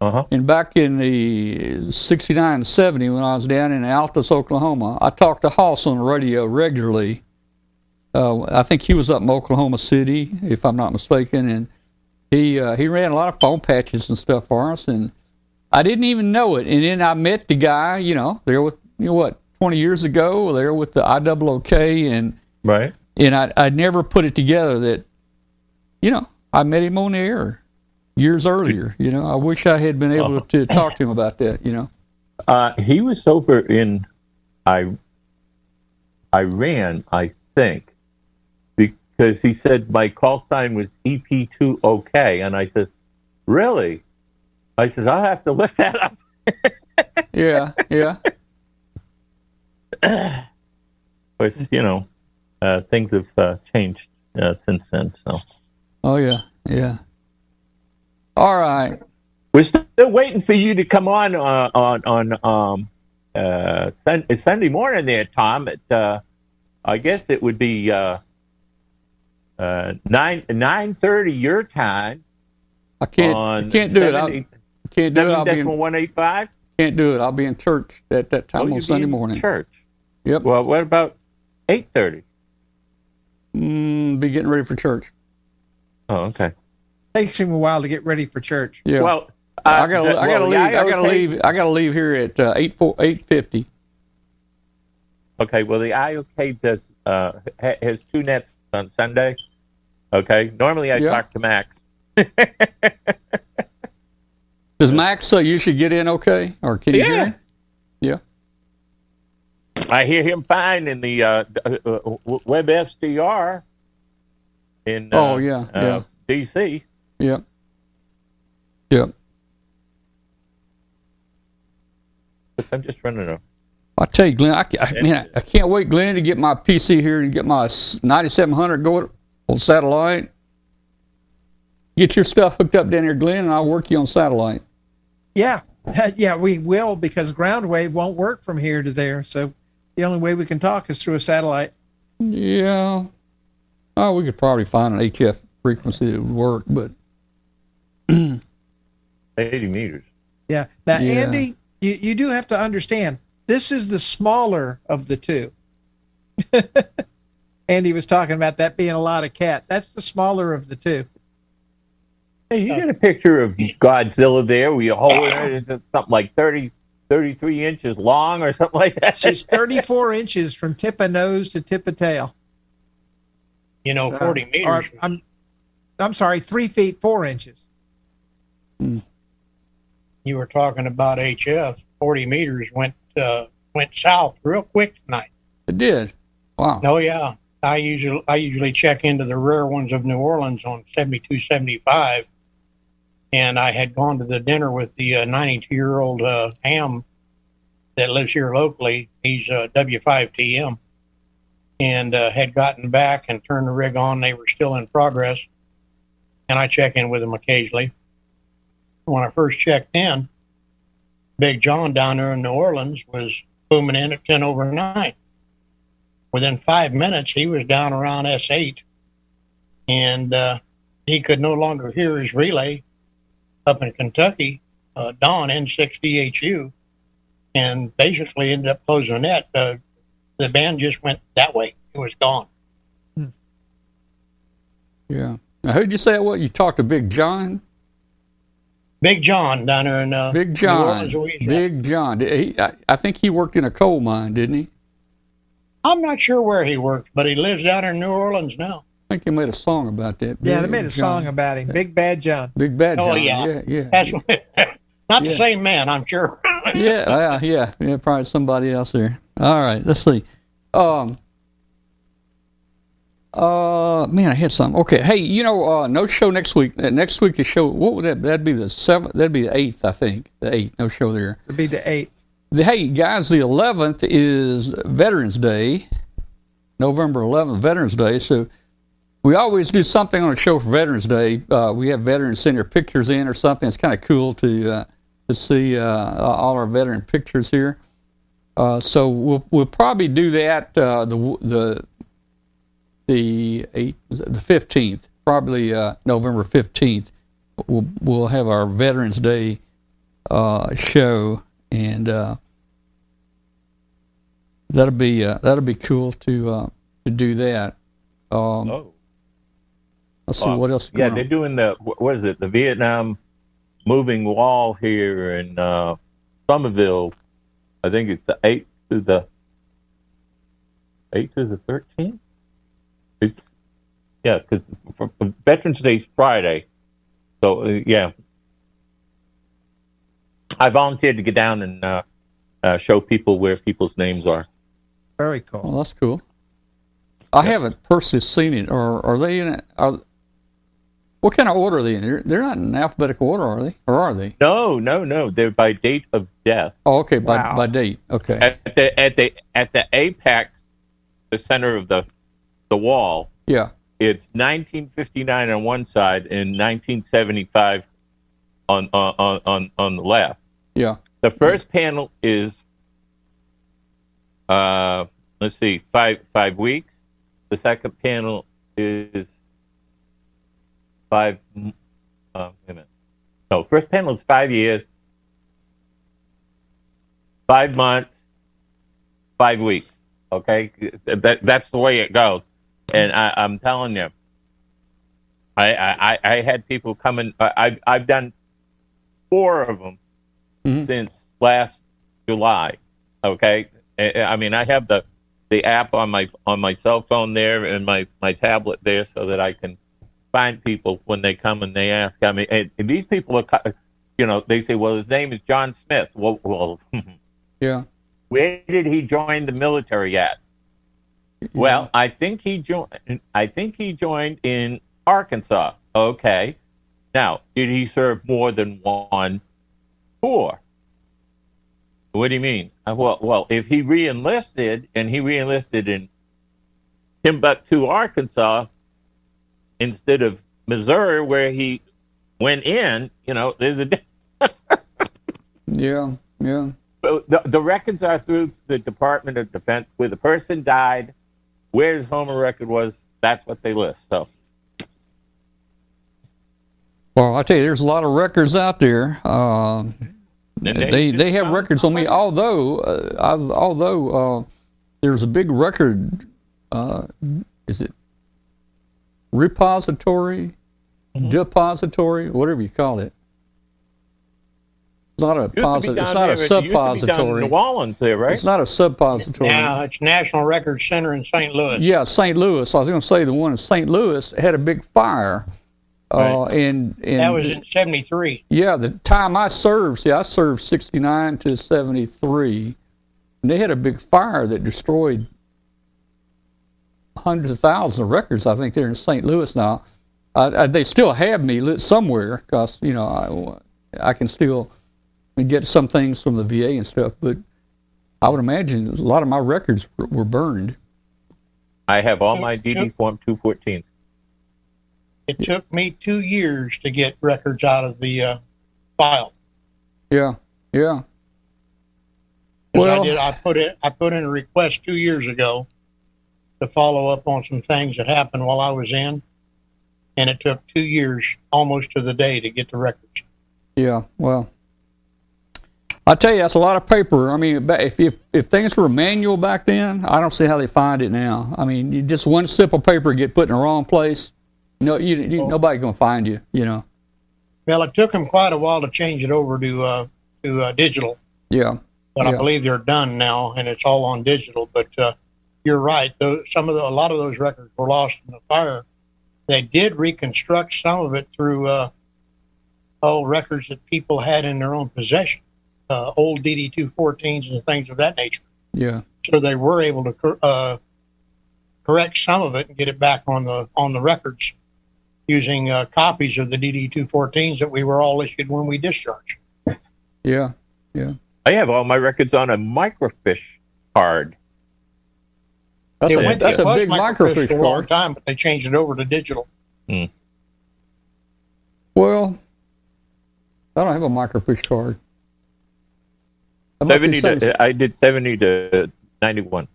Uh huh. And back in the 69 70, when I was down in Altus, Oklahoma, I talked to Hoss on the radio regularly. Uh, I think he was up in Oklahoma City, if I'm not mistaken, and he uh, he ran a lot of phone patches and stuff for us, and I didn't even know it. And then I met the guy, you know, there with you know what, 20 years ago, there with the IOOK, and Right. and I I never put it together that, you know, I met him on the air years earlier. You know, I wish I had been able to <laughs> talk to him about that. You know, Uh, he was over in I, Iran, I think, because he said my call sign was EP2OK, and I said, "Really?" I said, "I'll have to look <laughs> that up." yeah, yeah, <clears throat> But you know, uh, things have uh, changed uh, since then. So oh yeah, yeah. All right, we're still waiting for you to come on uh, on on um, uh, Sun- Sunday morning there, Tom. At uh, I guess it would be uh, nine nine thirty your time. I can't, I can't do it. I 70 can't do it. I'll Seven be decimal in, one eight five. can't do it. I'll be in church at that time on Sunday morning. Church. Yep. Well, what about eight thirty? Mm, be getting ready for church. Oh, okay. Takes him a while to get ready for church. Yeah. Well, I uh, gotta, the- I gotta well, leave. I gotta leave. I gotta leave here at uh, eight four eight fifty. Okay, well, the IOK does uh, ha- has two nets on Sunday. Okay, normally I Yeah. talk to Max. <laughs> Does Max say you should get in okay, or can you hear Yeah. him? Yeah. I hear him fine in the uh, uh, uh, web SDR in uh, Oh, yeah, uh, DC. Yeah. Yeah. I'm just running a I tell you, Glenn, I, I, man, I can't wait, Glenn, to get my PC here and get my 9700 going on satellite. Get your stuff hooked up down here, Glenn, and I'll work you on satellite. Yeah, <laughs> yeah, we will because ground wave won't work from here to there. So the only way we can talk is through a satellite. Yeah. Oh, we could probably find an HF frequency that would work, but <clears throat> 80 meters. Yeah. Now, Yeah. Andy, you, you do have to understand this is the smaller of the two. <laughs> Andy was talking about that being a lot of cat. That's the smaller of the two. Hey, you got a picture of Godzilla there where you hold it, it's something like 30, 33 inches long or something like that. She's <laughs> 34 inches from tip of nose to tip of tail. You know, Uh, 40 or, meters. I'm, I'm sorry, three feet four inches. You were talking about HF. 40 meters went uh, went south real quick tonight. it did. Wow. Oh yeah, I usually I usually check into the rare ones of New Orleans on seventy two seventy five, and I had gone to the dinner with the uh 92 year old uh, Ham that lives here locally. He's uh, W5TM, and uh, had gotten back and turned the rig on. They were still in progress, and I check in with them occasionally. When I first checked in, Big John down there in New Orleans was booming in at 10 over 9 within five minutes, he was down around S8, and uh, he could no longer hear his relay up in Kentucky, uh, Dawn N6DHU, and basically ended up closing the net. Uh, the band just went that way; it was gone. Yeah. Now, who'd you say it was? You talked to Big John? Big John down there in uh, Big John. Orleans, Big John. He, I, I think he worked in a coal mine, didn't he? I'm not sure where he worked, but he lives down in New Orleans now. I think he made a song about that. Yeah, they made a John. song about him, Big Bad John. Big Bad John. Oh, John. yeah. yeah, yeah. That's <laughs> not the Yeah. same man, I'm sure. <laughs> yeah, yeah, yeah, yeah, probably somebody else there. All right, let's see. Um, uh, man, I had something. Okay, hey, you know, uh, no show next week. Uh, next week the show. What would that? That'd be the seventh. That'd be the eighth, I think. The eighth. No show there. It'd be the eighth. The, hey guys, the eleventh is Veterans Day, November eleventh, Veterans Day. So we always do something on a show for Veterans Day. Uh, we have veterans send their pictures in or something. It's kind of cool to uh, to see uh, all our veteran pictures here. Uh, so we'll we'll probably do that uh, the the the eight the fifteenth, probably uh, November fifteenth. We'll we'll have our Veterans Day show, and uh, that'll be uh, that'll be cool to uh, to do that. Um, Oh, let's see what else. yeah, they're doing the what is it? The Vietnam moving wall here in uh, Somerville. I think it's the eighth to the eighth to the thirteenth. It's yeah, because Veterans Day's Friday, so uh, yeah. I volunteered to get down and uh, uh, show people where people's names are. Very cool. Well, that's cool. I haven't personally seen it. Or are they in? it? Are what kind of order are they in? They're, they're not in alphabetical order, are they? Or are they? No, no, no. They're by date of death. Oh, okay, by Wow. by date. Okay. at the at the at the apex, the center of the the wall. Yeah. It's 1959 on one side and 1975 on on on on, on the left. Yeah. The first panel is uh let's see five five weeks. The second panel is five. Uh, wait a minute. No, first panel is five years, five months, five weeks. Okay, that that's the way it goes. And I, I'm telling you, I, I, I- had people coming. I, I've done four of them Mhm. since last July. Okay, I, mean, I have the the app on my on my cell phone there and my my tablet there, so that I can find people when they come and they ask. I mean, and, and these people are, you know, they say, "Well, his name is John Smith." Well, <laughs> well, Yeah. where did he join the military at? Well, I think he joined. I think he joined in Arkansas. Okay. Now, did he serve more than one tour? What do you mean? Uh, Well, well, if he reenlisted and he reenlisted in Timbuktu, Arkansas, instead of Missouri, where he went in, you know, there's a. <laughs> Yeah. Yeah. the, the records are through the Department of Defense. Where the person died, where his home record was, that's what they list. So, Well, I tell you, there's a lot of records out there. Um, And they they have records on me. Although uh, I, although uh, there's a big record, uh, is it repository, depository, whatever you call it. It's not a Used posit- It's not a there, it used to be down in suppository. New Orleans, there, right? It's not a suppository. Now it's National Record Center in St. Louis. Yeah, St. Louis. I was going to say the one in St. Louis had a big fire. Uh, and, and That was in '73. Yeah, the time I served, see, I served 69 to 73. And they had a big fire that destroyed hundreds of thousands of records, I think, they're in St. Louis now. I, I, they still have me lit somewhere because, you know, I, I can still get some things from the VA and stuff, but I would imagine a lot of my records were, were burned. I have all my DD Form 214s. It took me two years to get records out of the uh, file. Yeah, yeah. Well- I did. I put it. I put in a request two years ago to follow up on some things that happened while I was in, and it took two years, almost to the day, to get the records. Yeah, well, I tell you, that's a lot of paper. I mean, if if if things were manual back then, I don't see how they find it now. I mean, you, just one slip of paper get put in the wrong place. No, you, you nobody gonna find you. You know. Well, it took them quite a while to change it over to uh, to uh, digital, Yeah. but I believe they're done now, and it's all on digital. But uh, you're right; those, some of the, a lot of those records were lost in the fire. They did reconstruct some of it through uh, old records that people had in their own possession, uh, old DD214s and things of that nature. Yeah. So they were able to cor- uh, correct some of it and get it back on the on the records using uh, copies of the DD214s that we were all issued when we discharged. Yeah. Yeah. I have all my records on a microfiche card. That's it a, went, that's it a was big microfiche microfiche for a long card. time, but they changed it over to digital. Well, I don't have a microfiche card. That 70 to, I did 70 to 91.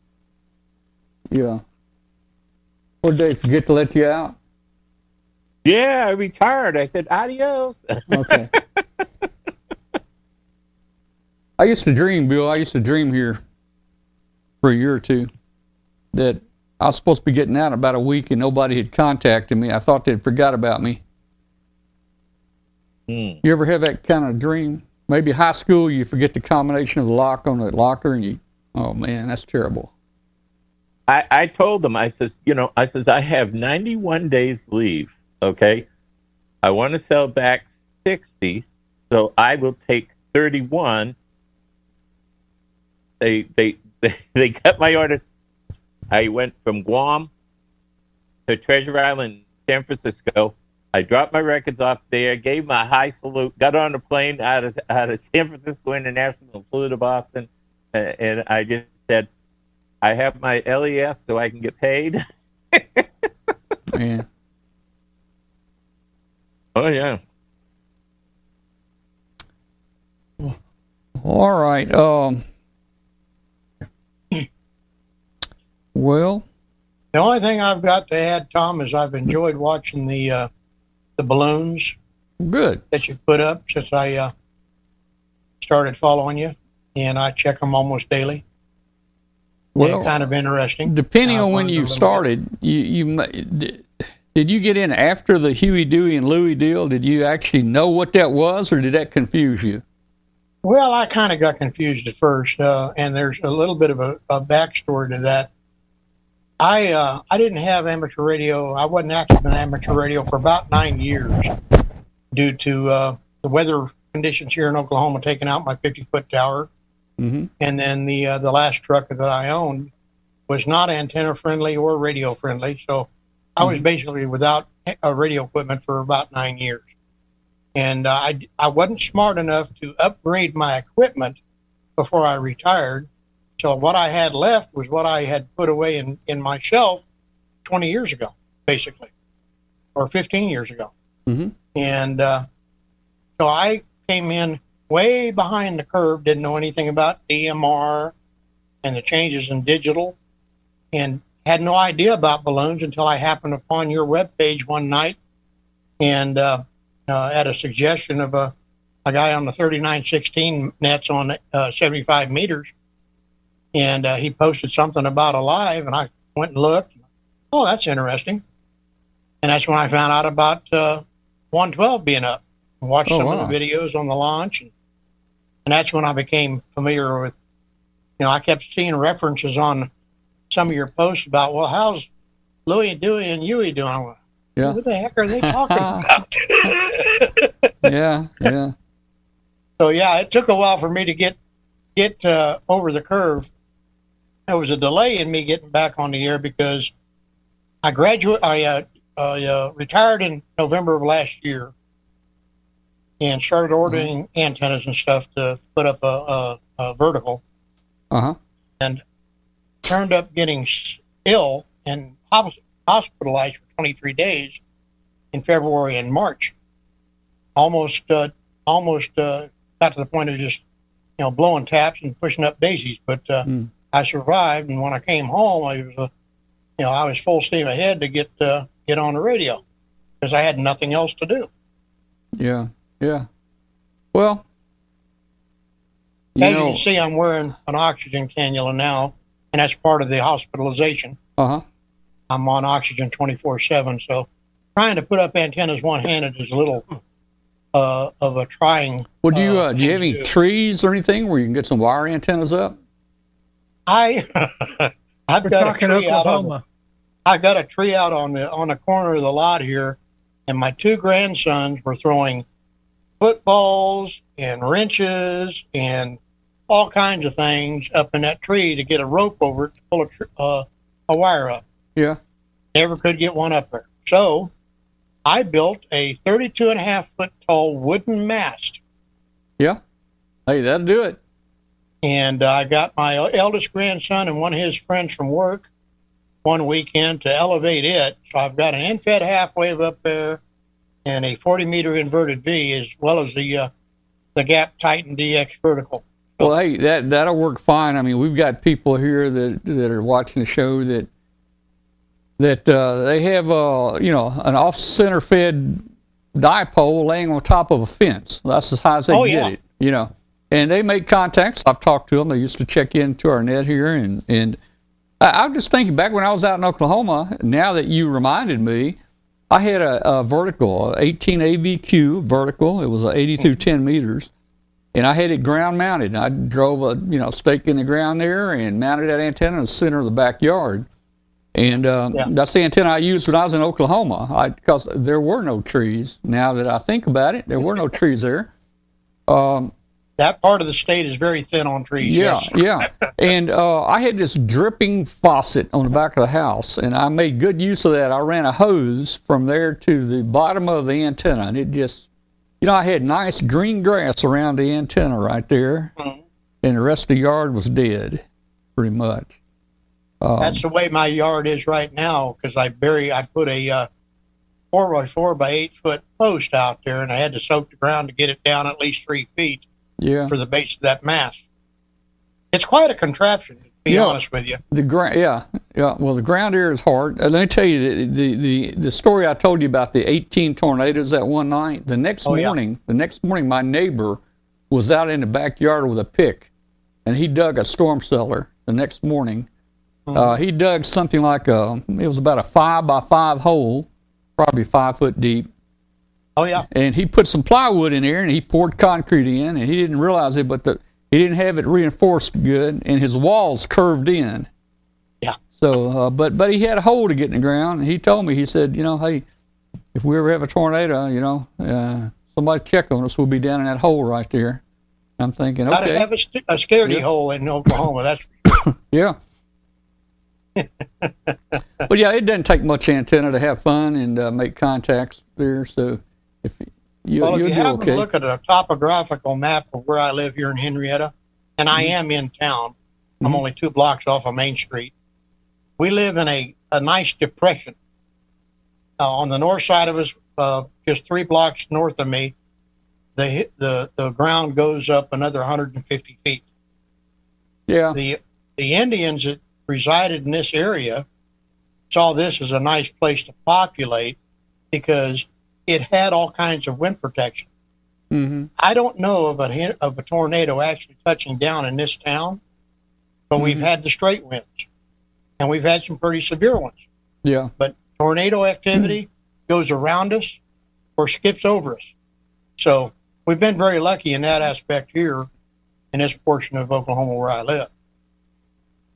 yeah. What did they forget to let you out? Yeah, I retired. I said adios. Okay. <laughs> I used to dream, Bill. I used to dream here for a year or two that I was supposed to be getting out in about a week and nobody had contacted me. I thought they'd forgot about me. Hmm. You ever have that kind of dream? Maybe high school, you forget the combination of the lock on the locker and you, oh man, that's terrible. I, I told them, I says, you know, I says, I have 91 days leave. Okay. I want to sell back 60. So I will take 31. They, they, they, <laughs> they cut my order. I went from Guam to Treasure Island, San Francisco. I dropped my records off there, gave my high salute, got on a plane out of, out of <laughs> San Francisco International, flew to Boston. And, and I just said, I have my LES so I can get paid. <laughs> Man. Oh yeah. All right. Um, well, The only thing I've got to add, Tom, is I've enjoyed watching the uh, the balloons good. that you put up since I uh, started following you, and I check them almost daily. Well, They're kind of interesting. depending I've on when you little bit. started, you you ma- d- did you get in after the Huey, Dewey, and Louie deal? Did you actually know what that was, or did that confuse you? Well, I kind of got confused at first, uh, and there's a little bit of a, a backstory to that. I uh, I didn't have amateur radio. I wasn't active in amateur radio for about nine years due to uh, the weather conditions here in Oklahoma taking out my 50 foot tower, Mm-hmm. and then the uh, the last truck that I owned was not antenna friendly or radio friendly. So I was basically without uh, radio equipment for about nine years, and uh, I I wasn't smart enough to upgrade my equipment before I retired. So what I had left was what I had put away in in my shelf 20 years ago, basically, or 15 years ago. Mhm. And uh, so I came in way behind the curve, didn't know anything about DMR and the changes in digital, and had no idea about balloons until I happened upon your webpage one night and uh, uh, at a suggestion of a, a guy on the 3916 nets on uh, 75 meters. And uh, he posted something about Alive, and I went and looked. Oh, that's interesting. And that's when I found out about uh, 112 being up. And watched Oh, some wow. of the videos on the launch, and, and that's when I became familiar with. You know, I kept seeing references on some of your posts about, well, how's Louis Dewey and Huey doing? I Yeah. What the heck are they talking <laughs> about? <laughs> Yeah, yeah. so yeah, it took a while for me to get get uh, over the curve. There was a delay in me getting back on the air because I graduate. I uh, uh, uh, retired in November of last year and started ordering antennas and stuff to put up a, a, a vertical. Uh huh. Turned up getting ill and hospitalized for 23 days in February and March. Almost, uh, almost uh, got to the point of just, you know, blowing taps and pushing up daisies. But uh, Mm. I survived, and when I came home, I was, uh, you know, I was full steam ahead to get uh, get on the radio because I had nothing else to do. Yeah, yeah. Well, you As you know, can see, I'm wearing an oxygen cannula now, and that's part of the hospitalization. uh huh. I'm on oxygen 24 7. So trying to put up antennas one handed is a little uh, of a trying. Well, do you uh, uh, do you have any do. trees or anything where you can get some wire antennas up? I, <laughs> I've We're got a tree out on, Oklahoma. I got a tree out on the on the corner of the lot here, and my two grandsons were throwing footballs and wrenches and all kinds of things up in that tree to get a rope over it to pull a, tr- uh, a wire up. Yeah. Never could get one up there. So I built a 32 and a half foot tall wooden mast. Yeah. Hey, that'll do it. And uh, I got my eldest grandson and one of his friends from work one weekend to elevate it. So I've got an end-fed half wave up there and a 40 meter inverted V as well as the uh, the Gap Titan DX vertical. Well, hey, that that'll work fine. I mean, we've got people here that that are watching the show that that uh, they have uh, you know an off center fed dipole laying on top of a fence. That's as high as they Oh, get yeah. it. You know, and they make contacts. I've talked to them. They used to check into our net here, and and I, I'm just thinking back when I was out in Oklahoma. Now that you reminded me. I had a, a vertical, a 18 AVQ vertical. It was a 80 through 10 meters, and I had it ground mounted. I drove a you know stake in the ground there and mounted that antenna in the center of the backyard. And um, Yeah. that's the antenna I used when I was in Oklahoma, because there were no trees. Now that I think about it, there were no trees there. Um, That part of the state is very thin on trees. yeah, yes. yeah. And uh, I had this dripping faucet on the back of the house, and I made good use of that. I ran a hose from there to the bottom of the antenna, and it just, you know, I had nice green grass around the antenna right there, Mhm. and the rest of the yard was dead, pretty much. Um, That's the way my yard is right now because I bury I put a uh, four by four by eight foot post out there, and I had to soak the ground to get it down at least three feet yeah. for the base of that mast. It's quite a contraption, be Yeah. honest with you. The ground, yeah, yeah. Well, the ground air is hard. Uh, let me tell you the, the the the story I told you about the 18 tornadoes that one night. The next Oh, yeah. morning, the next morning, my neighbor was out in the backyard with a pick, and he dug a storm cellar. The next morning, Hmm. uh, he dug something like a it was about a five by five hole, probably five foot deep. Oh yeah, And he put some plywood in there and he poured concrete in and he didn't realize it, but the, he didn't have it reinforced good and his walls curved in. Yeah. So, uh, but but he had a hole to get in the ground. And he told me, he said, you know, hey, if we ever have a tornado, you know, uh, somebody check on us. We'll be down in that hole right there. I'm thinking, gotta okay, have a, st- a scaredy Yeah. hole in Oklahoma. That's <coughs> yeah. <laughs> but yeah, it doesn't take much antenna to have fun and uh, make contacts there. So if you well. If you happen okay. to look at a topographical map of where I live here in Henryetta, and I Mm-hmm. am in town. I'm only two blocks off of Main Street. We live in a, a nice depression. Uh, on the north side of us, uh, just three blocks north of me, the the the ground goes up another 150 feet. yeah, the the Indians that resided in this area saw this as a nice place to populate because it had all kinds of wind protection. hmm I don't know of a of a tornado actually touching down in this town, but we've Mhm. had the straight winds, and we've had some pretty severe ones. yeah, But tornado activity goes around us or skips over us. So we've been very lucky in that aspect here in this portion of Oklahoma where I live.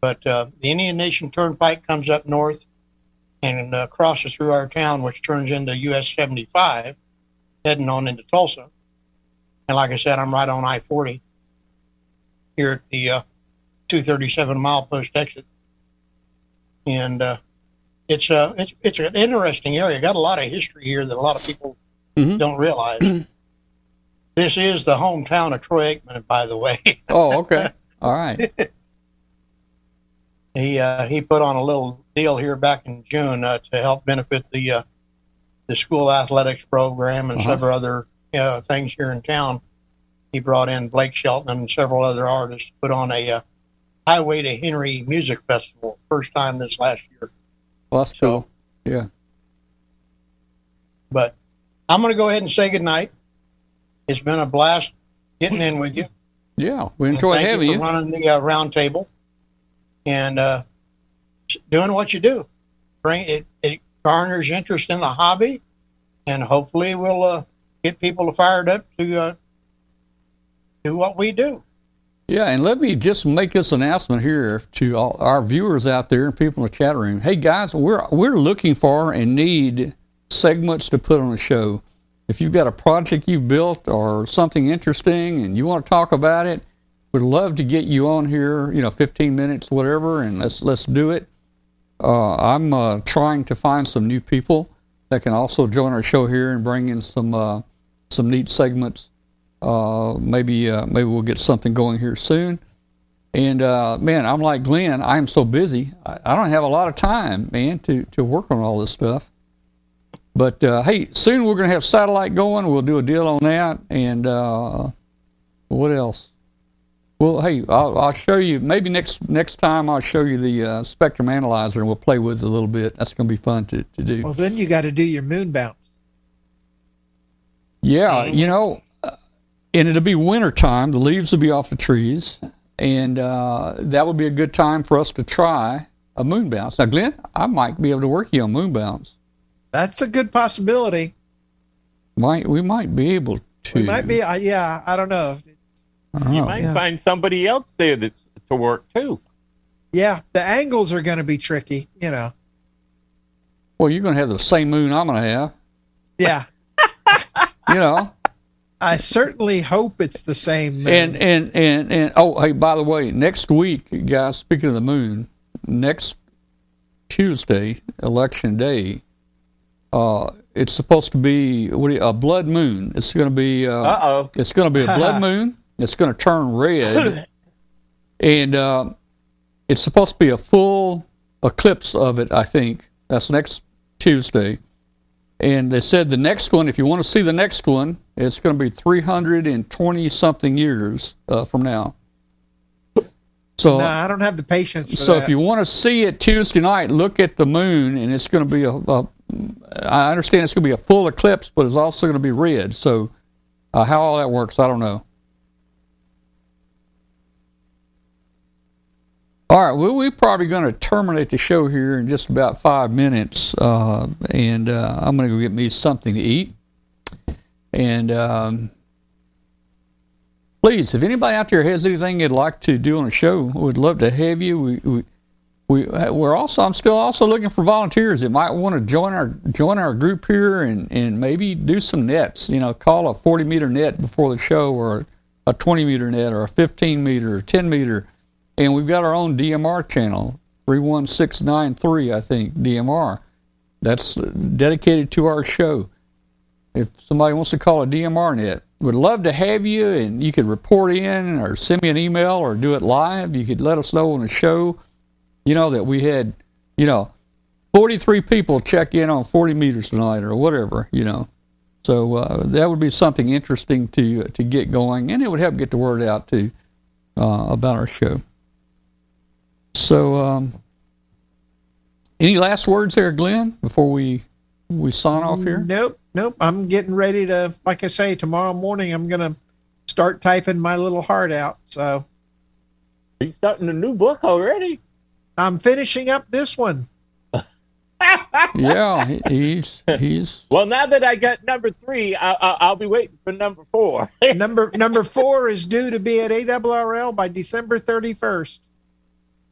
But uh, the Indian Nation Turnpike comes up north and uh, crosses through our town, which turns into US 75, heading on into Tulsa. And like I said, I'm right on I 40 here at the uh, 237 mile post exit. And uh, it's uh it's it's an interesting area. Got a lot of history here that a lot of people Mhm. don't realize. <clears throat> this is the hometown of Troy Aikman, by the way. Oh, okay. All right. <laughs> he uh, he put on a little deal here back in June uh, to help benefit the uh, the school athletics program and Uh-huh. several other uh, things here in town. He brought in Blake Shelton and several other artists to put on a uh, Highway to Henry music festival, first time this last year. Well, that's So- cool. Yeah. But I'm going to go ahead and say goodnight. It's been a blast getting in with you. Yeah. We enjoy having you you. running the uh, round table and uh, doing what you do. Bring it, it garners interest in the hobby, and hopefully we'll uh, get people fired up to uh, do what we do. Yeah, and let me just make this announcement here to all our viewers out there and people in the chat room. Hey guys, we're we're looking for and need segments to put on the show. If you've got a project you've built or something interesting and you want to talk about it, we'd love to get you on here. You know, 15 minutes, whatever, and let's let's do it. Uh, I'm uh, trying to find some new people that can also join our show here and bring in some uh, some neat segments. Maybe maybe we'll get something going here soon. And uh, man, I'm like Glenn. I'm so busy. I, I don't have a lot of time, man, to to work on all this stuff. But uh, hey, soon we're gonna have satellite going. We'll do a deal on that. And uh, what else? Well, hey, I'll, I'll show you. Maybe next next time I'll show you the uh, spectrum analyzer, and we'll play with it a little bit. That's gonna be fun to to do. Well, then you got to do your moon bounce. Yeah, you know, uh, and it'll be winter time. The leaves will be off the trees, and uh, that would be a good time for us to try a moon bounce. Now, Glenn, I might be able to work you on moon bounce. That's a good possibility. Might we might be able to? We might be. Uh, yeah, I don't know. I You might Yeah. find somebody else there that's to work too. Yeah, the angles are going to be tricky. You know. Well, you're going to have the same moon I'm going to have. Yeah, <laughs> You know, I certainly hope it's the same. Moon. and and and and oh, hey, by the way, next week, guys. Speaking of the moon, next Tuesday, election day, uh, it's supposed to be what you, a blood moon. It's going to be. Uh, Uh oh. It's going to be a blood <laughs> moon. It's going to turn red, <coughs> and uh, it's supposed to be a full eclipse of it. I think that's next Tuesday. And they said the next one, if you want to see the next one, it's going to be 320 something years uh, from now. So, no, I don't have the patience. For so that. if you want to see it Tuesday night, look at the moon, and it's going to be a. a I understand it's going to be a full eclipse, but it's also going to be red. So, uh, how all that works, I don't know. All right, well, we're probably going to terminate the show here in just about five minutes, uh, and uh, I'm going to go get me something to eat. And um, please, if anybody out there has anything they'd like to do on the show, we'd love to have you. We, we we we're also I'm still also looking for volunteers that might want to join our join our group here and and maybe do some nets. You know, call a 40 meter net before the show or a 20 meter net or a 15 meter or 10 meter, and we've got our own DMR channel 31693 I think DMR. That's dedicated to our show. If somebody wants to call a DMR net, would love to have you, and you could report in or send me an email or do it live. You could let us know on the show you know, that we had, you know, 43 people check in on 40 meters tonight or whatever, you know. So uh, that would be something interesting to to get going, and it would help get the word out too uh, about our show. So, um, any last words there, Glenn, before we we sign off here? Nope, nope. I'm getting ready to, like I say, tomorrow morning I'm gonna start typing my little heart out. So Are you starting a new book already? I'm finishing up this one. <laughs> yeah, he's he's Well, now that I got number three, I, I, I'll be waiting for number four. <laughs> number number four is due to be at ARRL by December 31st.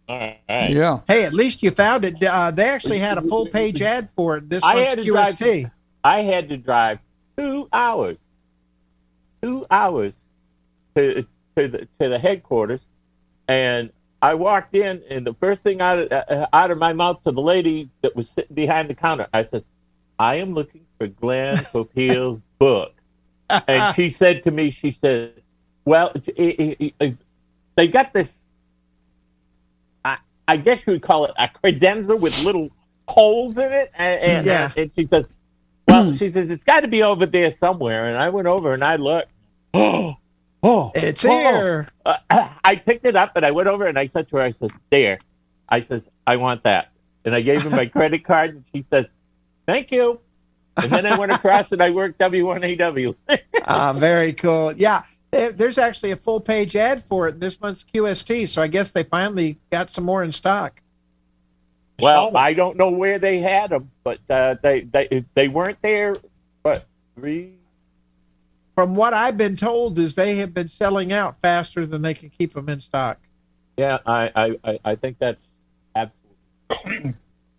All right. yeah. Hey, at least you found it. Uh, they actually had a full page ad for it this I month's had to drive- QST. I had to drive two hours, two hours to to the to the headquarters, and I walked in, and the first thing out of, uh, out of my mouth to the lady that was sitting behind the counter, I said, "I am looking for Glenn Popiel's <laughs> book," and she said to me, she said, "Well, it, it, it, they got this. I, I guess you would call it a credenza with little holes in it, and, and, Yeah. and she says." Well, she says it's got to be over there somewhere, and I went over and I looked. <gasps> Oh, oh, It's oh. here. Uh, <clears throat> I picked it up and I went over and I said to her, I said, "There." I says, "I want that," and I gave her my <laughs> credit card, and she says, "Thank you." And then I went across and I worked W1AW. Ah, very cool. Yeah, there- there's actually a full page ad for it in this month's QST. So I guess they finally got some more in stock. well, I don't know where they had them, but uh, they they they weren't there. But three. From what I've been told, is they have been selling out faster than they can keep them in stock. Yeah, I I, I, I think that's absolutely.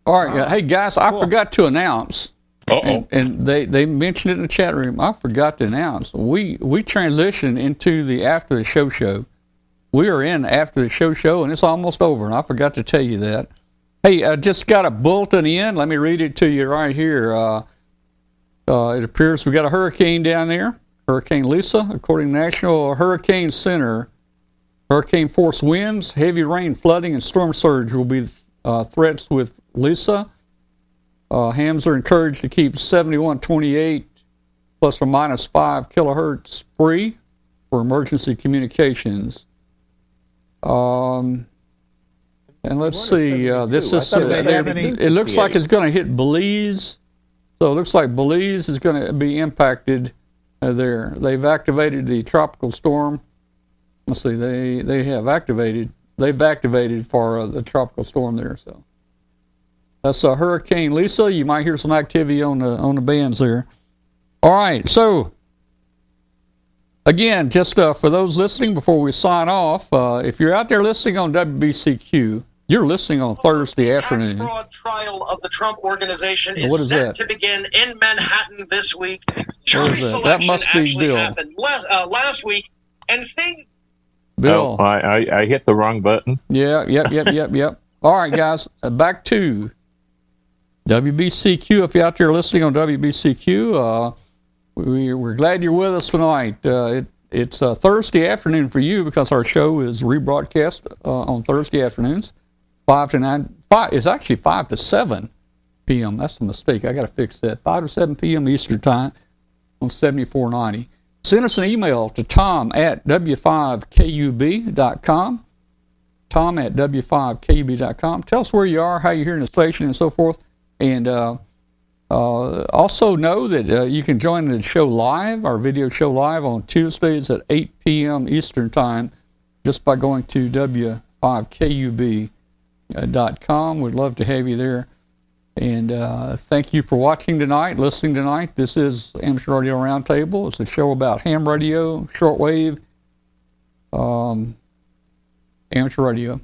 All right, yeah. hey guys, I forgot to announce. And, and they, they mentioned it in the chat room. I forgot to announce we we transitioned into the after the show show. We are in after the show show, and it's almost over. And I forgot to tell you that. Hey, I just got a bulletin in. Let me read it to you right here. Uh, uh, it appears we got a hurricane down there, Hurricane Lisa, according to National Hurricane Center. Hurricane force winds, heavy rain, flooding, and storm surge will be uh, threats with Lisa. Uh, hams are encouraged to keep 7128 plus or minus 5 kilohertz free for emergency communications. Um, and let's see, uh, this is, uh, it looks like it's going to hit Belize. So it looks like Belize is going to be impacted uh, there. They've activated the tropical storm. Let's see, they, they have activated, they've activated for uh, the tropical storm there. So that's uh, Hurricane Lisa. You might hear some activity on the on the bands there. All right, so again, just uh, for those listening before we sign off, uh, if you're out there listening on WBCQ, you're listening on Thursday Tax afternoon. fraud trial of the Trump organization is, What is set that? to begin in Manhattan this week. Jury is that? That must be actually Bill. happened last, uh, last week, and things Bill. Oh, I, I I hit the wrong button. Yeah, yep, yep, yep, yep. All right, guys, uh, back to WBCQ. If you're out there listening on WBCQ, uh, we, we're glad you're with us tonight. Uh, it, it's uh, Thursday afternoon for you because our show is rebroadcast uh, on Thursday afternoons, five to nine. Five it's actually five to seven p.m. That's a mistake. I got to fix that. Five to seven p.m. Eastern time on seventy four ninety. Send us an email to tom at w5kub.com. Tom at w5kub.com. Tell us where you are, how you're hearing the station, and so forth. And uh, uh, also know that uh, you can join the show live, our video show live on Tuesdays at 8 p.m. Eastern Time, just by going to 985KUB.com. We'd love to have you there. And uh, thank you for watching tonight, listening tonight. This is Amateur Radio Roundtable. It's a show about ham radio, shortwave, um, amateur radio.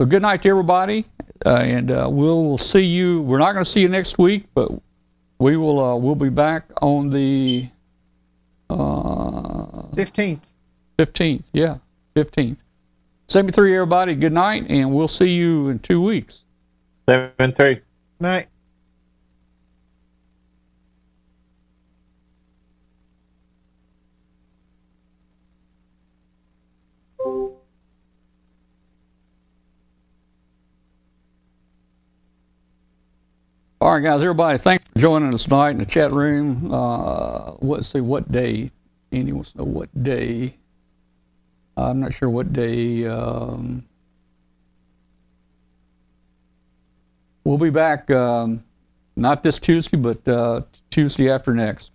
So good night to everybody, uh, and uh, we'll, we'll see you. We're not going to see you next week, but we will. Uh, we'll be back on the uh, Fifteenth. fifteenth. Yeah, fifteenth. Seventy three. Everybody. Good night, and we'll see you in two weeks. Seven three. Night. All right, guys, everybody, thanks for joining us tonight in the chat room. Uh, let's see what day. Andy wants to know what day. I'm not sure what day. Um, we'll be back um, not this Tuesday, but uh, Tuesday after next.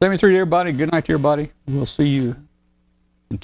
73 to everybody. Good night to everybody. We'll see you